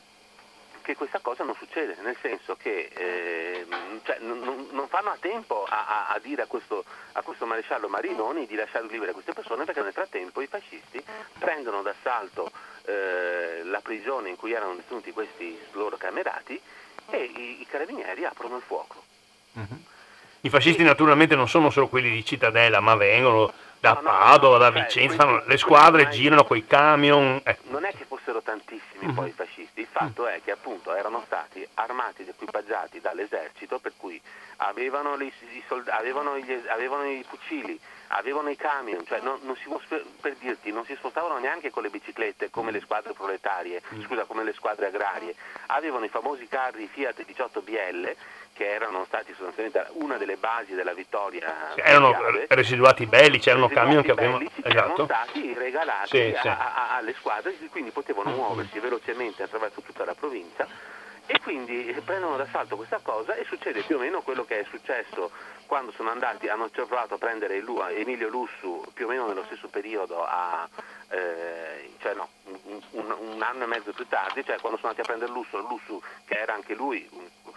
che questa cosa non succede, nel senso che eh, cioè, non, non, fanno a tempo a, a, a dire a questo, a questo, maresciallo Marinoni di lasciare libere queste persone perché nel frattempo i fascisti prendono d'assalto eh, la prigione in cui erano detenuti questi loro camerati e i, i carabinieri aprono il fuoco. Mm-hmm. I fascisti naturalmente non sono solo quelli di Cittadella, ma vengono da Padova, da cioè, Vicenza, fanno, le squadre girano con i camion. Eh. Non è che fossero tantissimi mm-hmm. poi i fascisti, il fatto è che appunto erano stati armati ed equipaggiati dall'esercito, per cui avevano, i, i sold- avevano, gli, avevano i fucili, avevano i camion, cioè non, non si, per dirti non si spostavano neanche con le biciclette come le squadre proletarie, mm. scusa come le squadre agrarie, avevano i famosi carri Fiat 18 BL che erano stati sostanzialmente una delle basi della vittoria. Sì, erano mondiale. residuati belli, c'erano camion che avevano esatto. stati regalati sì, a, sì. A, alle squadre, quindi potevano mm-hmm. muoversi velocemente attraverso tutta la provincia e quindi prendono d'assalto questa cosa e succede più o meno quello che è successo quando sono andati, hanno provato a prendere Emilio Lussu più o meno nello stesso periodo a, eh, cioè no, un, un, un, anno e mezzo più tardi, cioè quando sono andati a prendere Lussu, Lussu che era anche lui,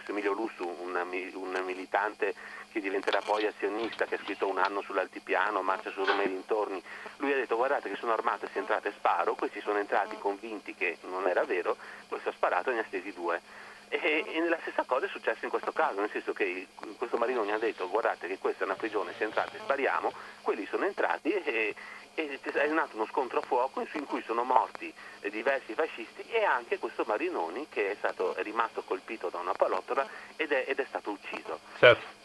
Emilio Lussu, un, un militante che diventerà poi azionista, che ha scritto un anno sull'altipiano, marcia su Roma e dintorni, lui ha detto guardate che sono armato e se entrate sparo, questi sono entrati convinti che non era vero, questo ha sparato e ne ha stesi due. E, e, la stessa cosa è successa in questo caso, nel senso che questo Marinoni ha detto guardate che questa è una prigione, se entrate spariamo, quelli sono entrati e, e è nato uno scontro a fuoco in cui sono morti diversi fascisti e anche questo Marinoni che è, stato, è rimasto colpito da una palottola ed è, ed è stato ucciso. Certo.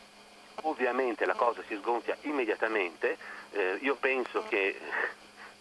Ovviamente la cosa si sgonfia immediatamente, eh, io penso che,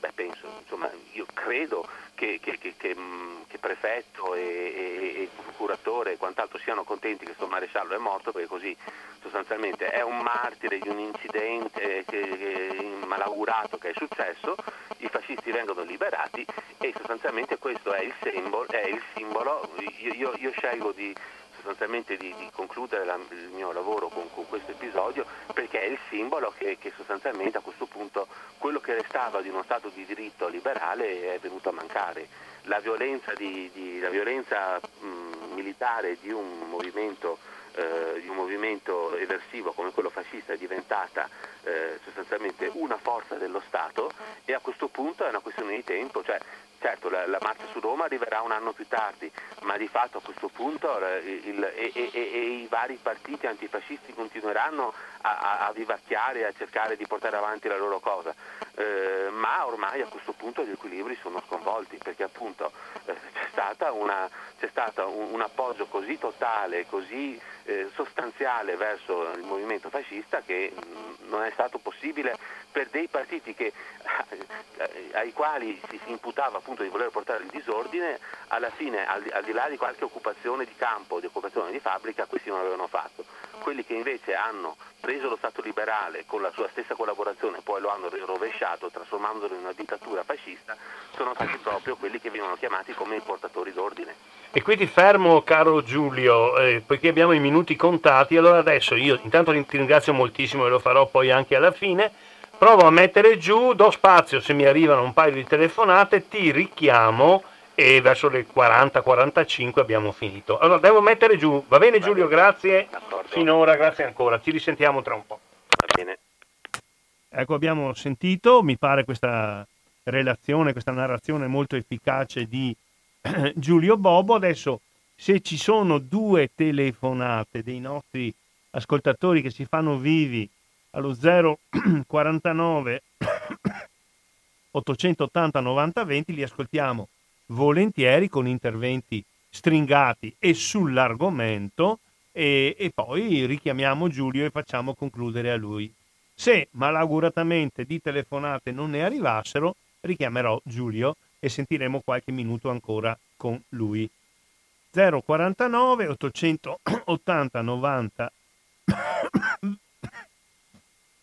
beh penso, insomma, io credo che, che, che, che mm, prefetto e, e, e, procuratore e quant'altro siano contenti che questo maresciallo è morto perché così sostanzialmente è un martire di un incidente che, malaugurato che è successo, i fascisti vengono liberati e sostanzialmente questo è il simbolo, è il simbolo io, io, io scelgo di sostanzialmente di, di concludere la, il mio lavoro con, con, questo episodio perché è il simbolo che, che, sostanzialmente a questo punto quello che restava di uno Stato di diritto liberale è venuto a mancare. La violenza, di, di, la violenza mh, militare di un movimento eh, di un movimento eversivo come quello fascista è diventata eh, sostanzialmente una forza dello Stato e a questo punto è una questione di tempo, cioè certo la, la marcia su Roma arriverà un anno più tardi, ma di fatto a questo punto il, il, e, e, e, i vari partiti antifascisti continueranno a, a, vivacchiare e a cercare di portare avanti la loro cosa, eh, ma ormai a questo punto gli equilibri sono sconvolti perché appunto eh, c'è, stata una, c'è stato un, un, appoggio così totale, così eh, sostanziale verso il movimento fascista che mh, non è stato possibile per dei partiti che, eh, ai quali si, imputava appunto di voler portare il disordine, alla fine al, al di là di qualche occupazione di campo, di occupazione di fabbrica, questi non avevano fatto. Quelli che invece hanno preso lo Stato liberale con la sua stessa collaborazione e poi lo hanno rovesciato trasformandolo in una dittatura fascista, sono stati proprio quelli che venivano chiamati come i portatori d'ordine. E qui ti fermo, caro Giulio, eh, poiché abbiamo i minuti contati, allora adesso io intanto ti ringrazio moltissimo e lo farò poi anche alla fine provo a mettere giù, do spazio se mi arrivano un paio di telefonate, ti richiamo e verso le 40-45 abbiamo finito. Allora devo mettere giù, va bene Giulio, grazie finora, grazie ancora, ci risentiamo tra un po'. Va bene. Ecco, abbiamo sentito, mi pare questa relazione, questa narrazione molto efficace di Giulio Bobo. Adesso se ci sono due telefonate dei nostri ascoltatori che si fanno vivi allo 049 880 90 20 li ascoltiamo volentieri con interventi stringati e sull'argomento e, e, poi richiamiamo Giulio e facciamo concludere a lui. Se malauguratamente di telefonate non ne arrivassero, richiamerò Giulio e sentiremo qualche minuto ancora con lui. 049 880 90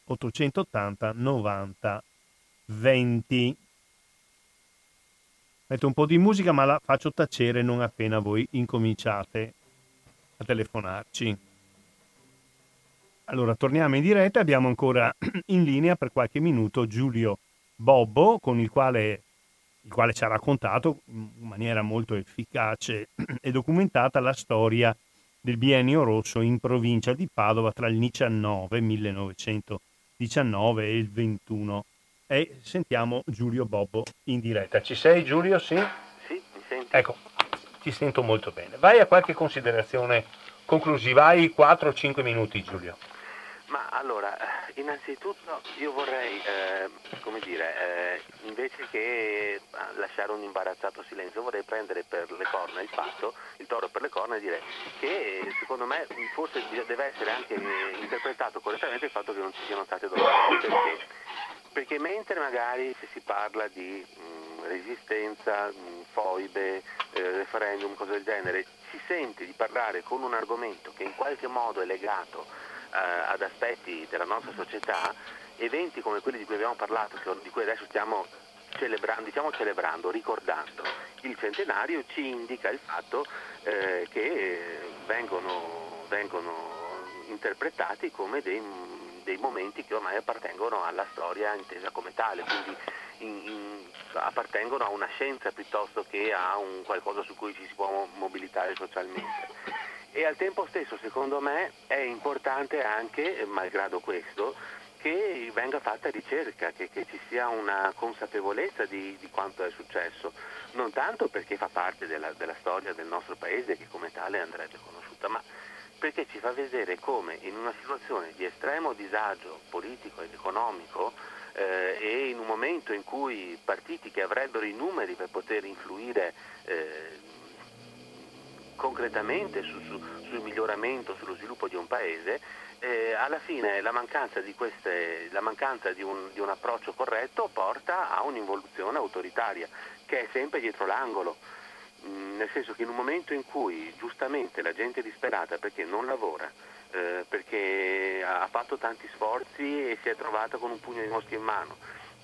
880 90 20. Metto un po' di musica ma la faccio tacere non appena voi incominciate a telefonarci. Allora, torniamo in diretta, abbiamo ancora in linea per qualche minuto Giulio Bobbo, con il quale, il quale ci ha raccontato in maniera molto efficace e documentata la storia del biennio rosso in provincia di Padova tra il 19, 1919 e il 21. E sentiamo Giulio Bobbo in diretta. Ci sei Giulio? Sì? Sì, mi senti. Ecco, ti sento molto bene. Vai a qualche considerazione conclusiva, hai 4-5 minuti Giulio. Ma allora, innanzitutto io vorrei, eh, come dire, eh, invece che eh, lasciare un imbarazzato silenzio, vorrei prendere per le corna il fatto, il toro per le corna e dire che secondo me forse deve essere anche interpretato correttamente il fatto che non ci siano state domande. Perché? Perché mentre magari se si parla di mh, mm, resistenza, mh, mm, foibe, eh, referendum, cose del genere, si sente di parlare con un argomento che in qualche modo è legato ad aspetti della nostra società, eventi come quelli di cui abbiamo parlato, di cui adesso stiamo celebrando, diciamo celebrando, ricordando. Il centenario, ci indica il fatto eh, che vengono, vengono, interpretati come dei, dei, momenti che ormai appartengono alla storia intesa come tale, quindi in, in, appartengono a una scienza piuttosto che a un qualcosa su cui ci si può mobilitare socialmente e al tempo stesso secondo me è importante anche, malgrado questo, che venga fatta ricerca, che, che ci sia una consapevolezza di, di, quanto è successo, non tanto perché fa parte della, della storia del nostro paese che come tale andrebbe conosciuta, ma perché ci fa vedere come in una situazione di estremo disagio politico ed economico eh, e in un momento in cui partiti che avrebbero i numeri per poter influire eh, concretamente su, su, sul miglioramento, sullo sviluppo di un paese, eh, alla fine la mancanza, di, queste, la mancanza di, un, di un approccio corretto porta a un'involuzione autoritaria che è sempre dietro l'angolo. Mm, nel senso che in un momento in cui giustamente la gente è disperata perché non lavora, eh, perché ha fatto tanti sforzi e si è trovata con un pugno di mosche in mano,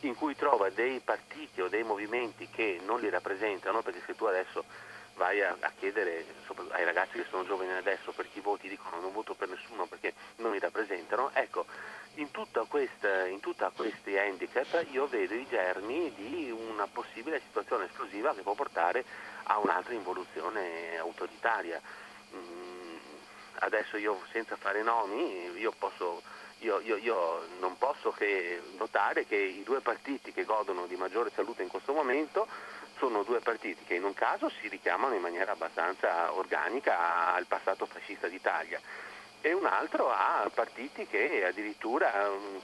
in cui trova dei partiti o dei movimenti che non li rappresentano, perché se tu adesso vai a, a chiedere ai ragazzi che sono giovani adesso per chi voti dicono non voto per nessuno perché non mi rappresentano, ecco, in, tutti questi handicap io vedo i germi di una possibile situazione esplosiva che può portare a un'altra involuzione autoritaria. Mm, adesso io senza fare nomi, io, posso, io, io, io non posso che notare che i due partiti che godono di maggiore salute in questo momento sono due partiti che in un caso si richiamano in maniera abbastanza organica al passato fascista d'Italia e un altro a partiti che addirittura um,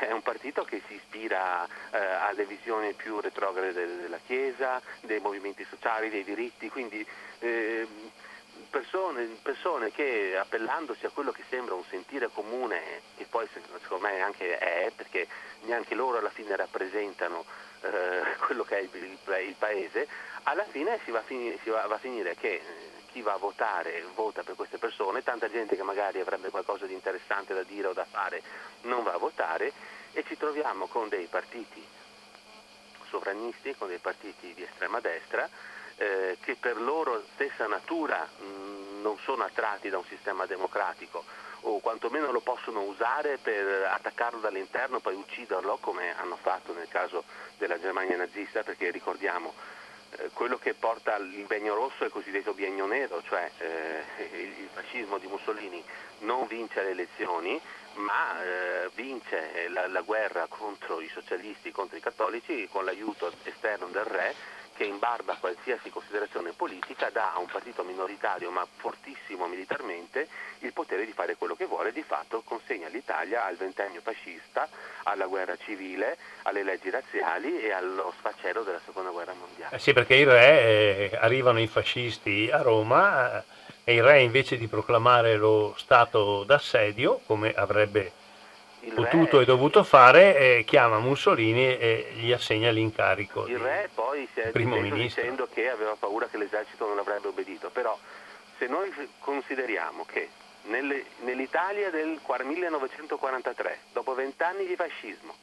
è un partito che si ispira eh, alle visioni più retrograde della Chiesa, dei movimenti sociali, dei diritti, quindi eh, persone, persone, che appellandosi a quello che sembra un sentire comune, che poi secondo me anche è, perché neanche loro alla fine rappresentano eh, quello che è il, il, il, paese, alla fine si va a finire, va, va a finire che eh, chi va a votare vota per queste persone, tanta gente che magari avrebbe qualcosa di interessante da dire o da fare non va a votare e ci troviamo con dei partiti sovranisti, con dei partiti di estrema destra eh, che per loro stessa natura mh, non sono attratti da un sistema democratico o quantomeno lo possono usare per attaccarlo dall'interno, poi ucciderlo come hanno fatto nel caso della Germania nazista, perché ricordiamo eh, quello che porta il biennio rosso è il cosiddetto biennio nero, cioè eh, il fascismo di Mussolini non vince le elezioni, ma eh, vince la, la guerra contro i socialisti, contro i cattolici con l'aiuto esterno del re che in barba a qualsiasi considerazione politica dà a un partito minoritario ma fortissimo militarmente il potere di fare quello che vuole, di fatto consegna l'Italia al ventennio fascista, alla guerra civile, alle leggi razziali e allo sfacelo della seconda guerra mondiale. Eh sì, perché il re eh, arrivano i fascisti a Roma eh, e il re invece di proclamare lo stato d'assedio, come avrebbe potuto e dovuto fare, eh, chiama Mussolini e gli assegna l'incarico. Il re poi si è ministro. dicendo che aveva paura che l'esercito non avrebbe obbedito, però se noi consideriamo che nelle, nell'Italia del 1943, dopo vent'anni di fascismo,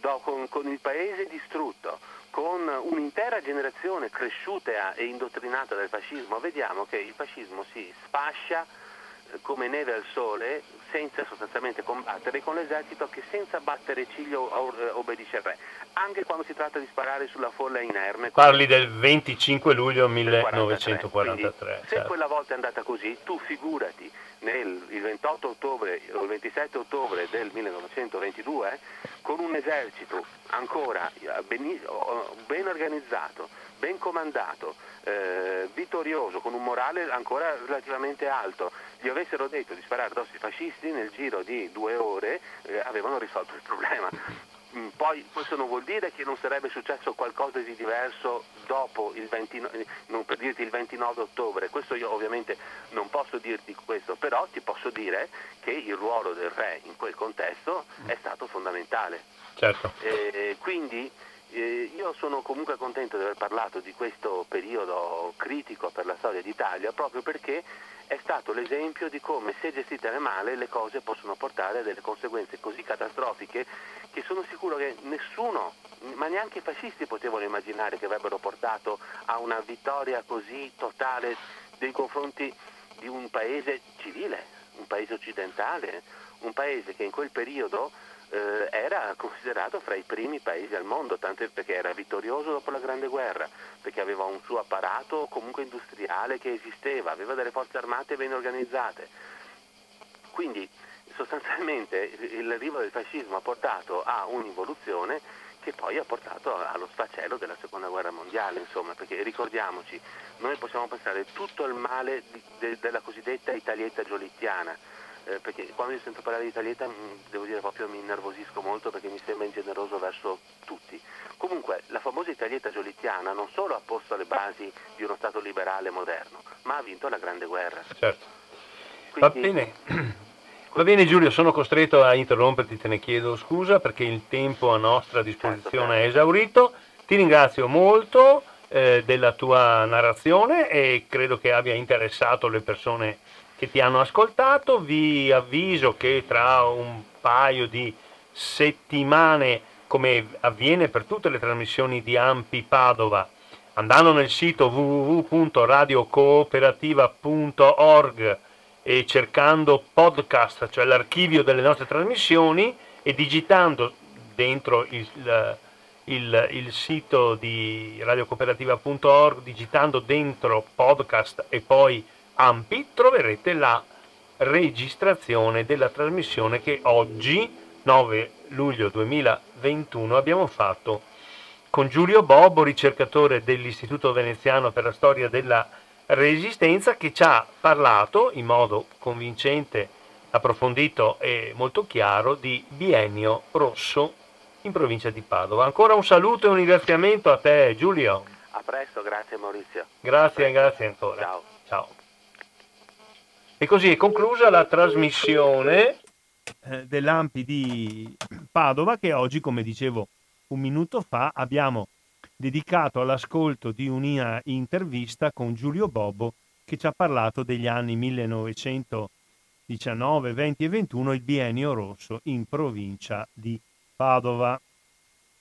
do, con, con il paese distrutto, con un'intera generazione cresciuta e indottrinata dal fascismo, vediamo che il fascismo si sfascia eh, come neve al sole senza sostanzialmente combattere con l'esercito che senza battere ciglio eh, obbedisce al re, anche quando si tratta di sparare sulla folla inerme. Parli del 25 luglio 1943. Quindi, certo. Se quella volta è andata così, tu figurati nel, il 28 ottobre o il 27 ottobre del 1922 con un esercito ancora eh, ben, ben organizzato, ben comandato, eh, vittorioso, con un morale ancora relativamente alto, gli avessero detto di sparare addosso ai fascisti nel giro di due ore eh, avevano risolto il problema. Mm, poi questo non vuol dire che non sarebbe successo qualcosa di diverso dopo il 29, non per dirti il 29 ottobre, questo io ovviamente non posso dirti questo, però ti posso dire che il ruolo del re in quel contesto è stato fondamentale. Certo. Eh, quindi eh, io sono comunque contento di aver parlato di questo periodo critico per la storia d'Italia proprio perché è stato l'esempio di come se gestite male le cose possono portare a delle conseguenze così catastrofiche che sono sicuro che nessuno, ma neanche i fascisti potevano immaginare che avrebbero portato a una vittoria così totale nei confronti di un paese civile, un paese occidentale, un paese che in quel periodo eh, era considerato fra i primi paesi al mondo, tanto perché era vittorioso dopo la Grande Guerra, perché aveva un suo apparato comunque industriale che esisteva, aveva delle forze armate ben organizzate. Quindi sostanzialmente l'arrivo del fascismo ha portato a un'involuzione che poi ha portato allo sfacelo della seconda guerra mondiale, insomma, perché ricordiamoci, noi possiamo passare tutto il male di, de, della cosiddetta Italietta giolittiana, eh, perché quando io sento parlare di Italietta mm, devo dire proprio mi innervosisco molto perché mi sembra ingeneroso verso tutti. Comunque la famosa Italietta giolittiana non solo ha posto le basi di uno Stato liberale moderno, ma ha vinto la Grande Guerra. Certo. Quindi, Va bene. Va bene Giulio, sono costretto a interromperti, te ne chiedo scusa perché il tempo a nostra disposizione certo, è esaurito. Ti ringrazio molto eh, della tua narrazione e credo che abbia interessato le persone che ti hanno ascoltato. Vi avviso che tra un paio di settimane, come avviene per tutte le trasmissioni di Ampi Padova, andando nel sito www.radiocooperativa.org e cercando podcast, cioè l'archivio delle nostre trasmissioni e digitando dentro il, il, il sito di radiocooperativa.org, digitando dentro podcast e poi AMPI troverete la registrazione della trasmissione che oggi, 9 luglio 2021, abbiamo fatto con Giulio Bobo, ricercatore dell'Istituto Veneziano per la Storia della Resistenza, che ci ha parlato in modo convincente, approfondito e molto chiaro di Biennio Rosso in provincia di Padova. Ancora un saluto e un ringraziamento a te Giulio. A presto, grazie Maurizio. Grazie, grazie ancora. Ciao. Ciao. E così è conclusa la trasmissione eh, dell'Ampi di Padova che oggi, come dicevo un minuto fa, abbiamo dedicato all'ascolto di una intervista con Giulio Bobbo che ci ha parlato degli anni 1919, 20 e 21, il biennio rosso in provincia di Padova.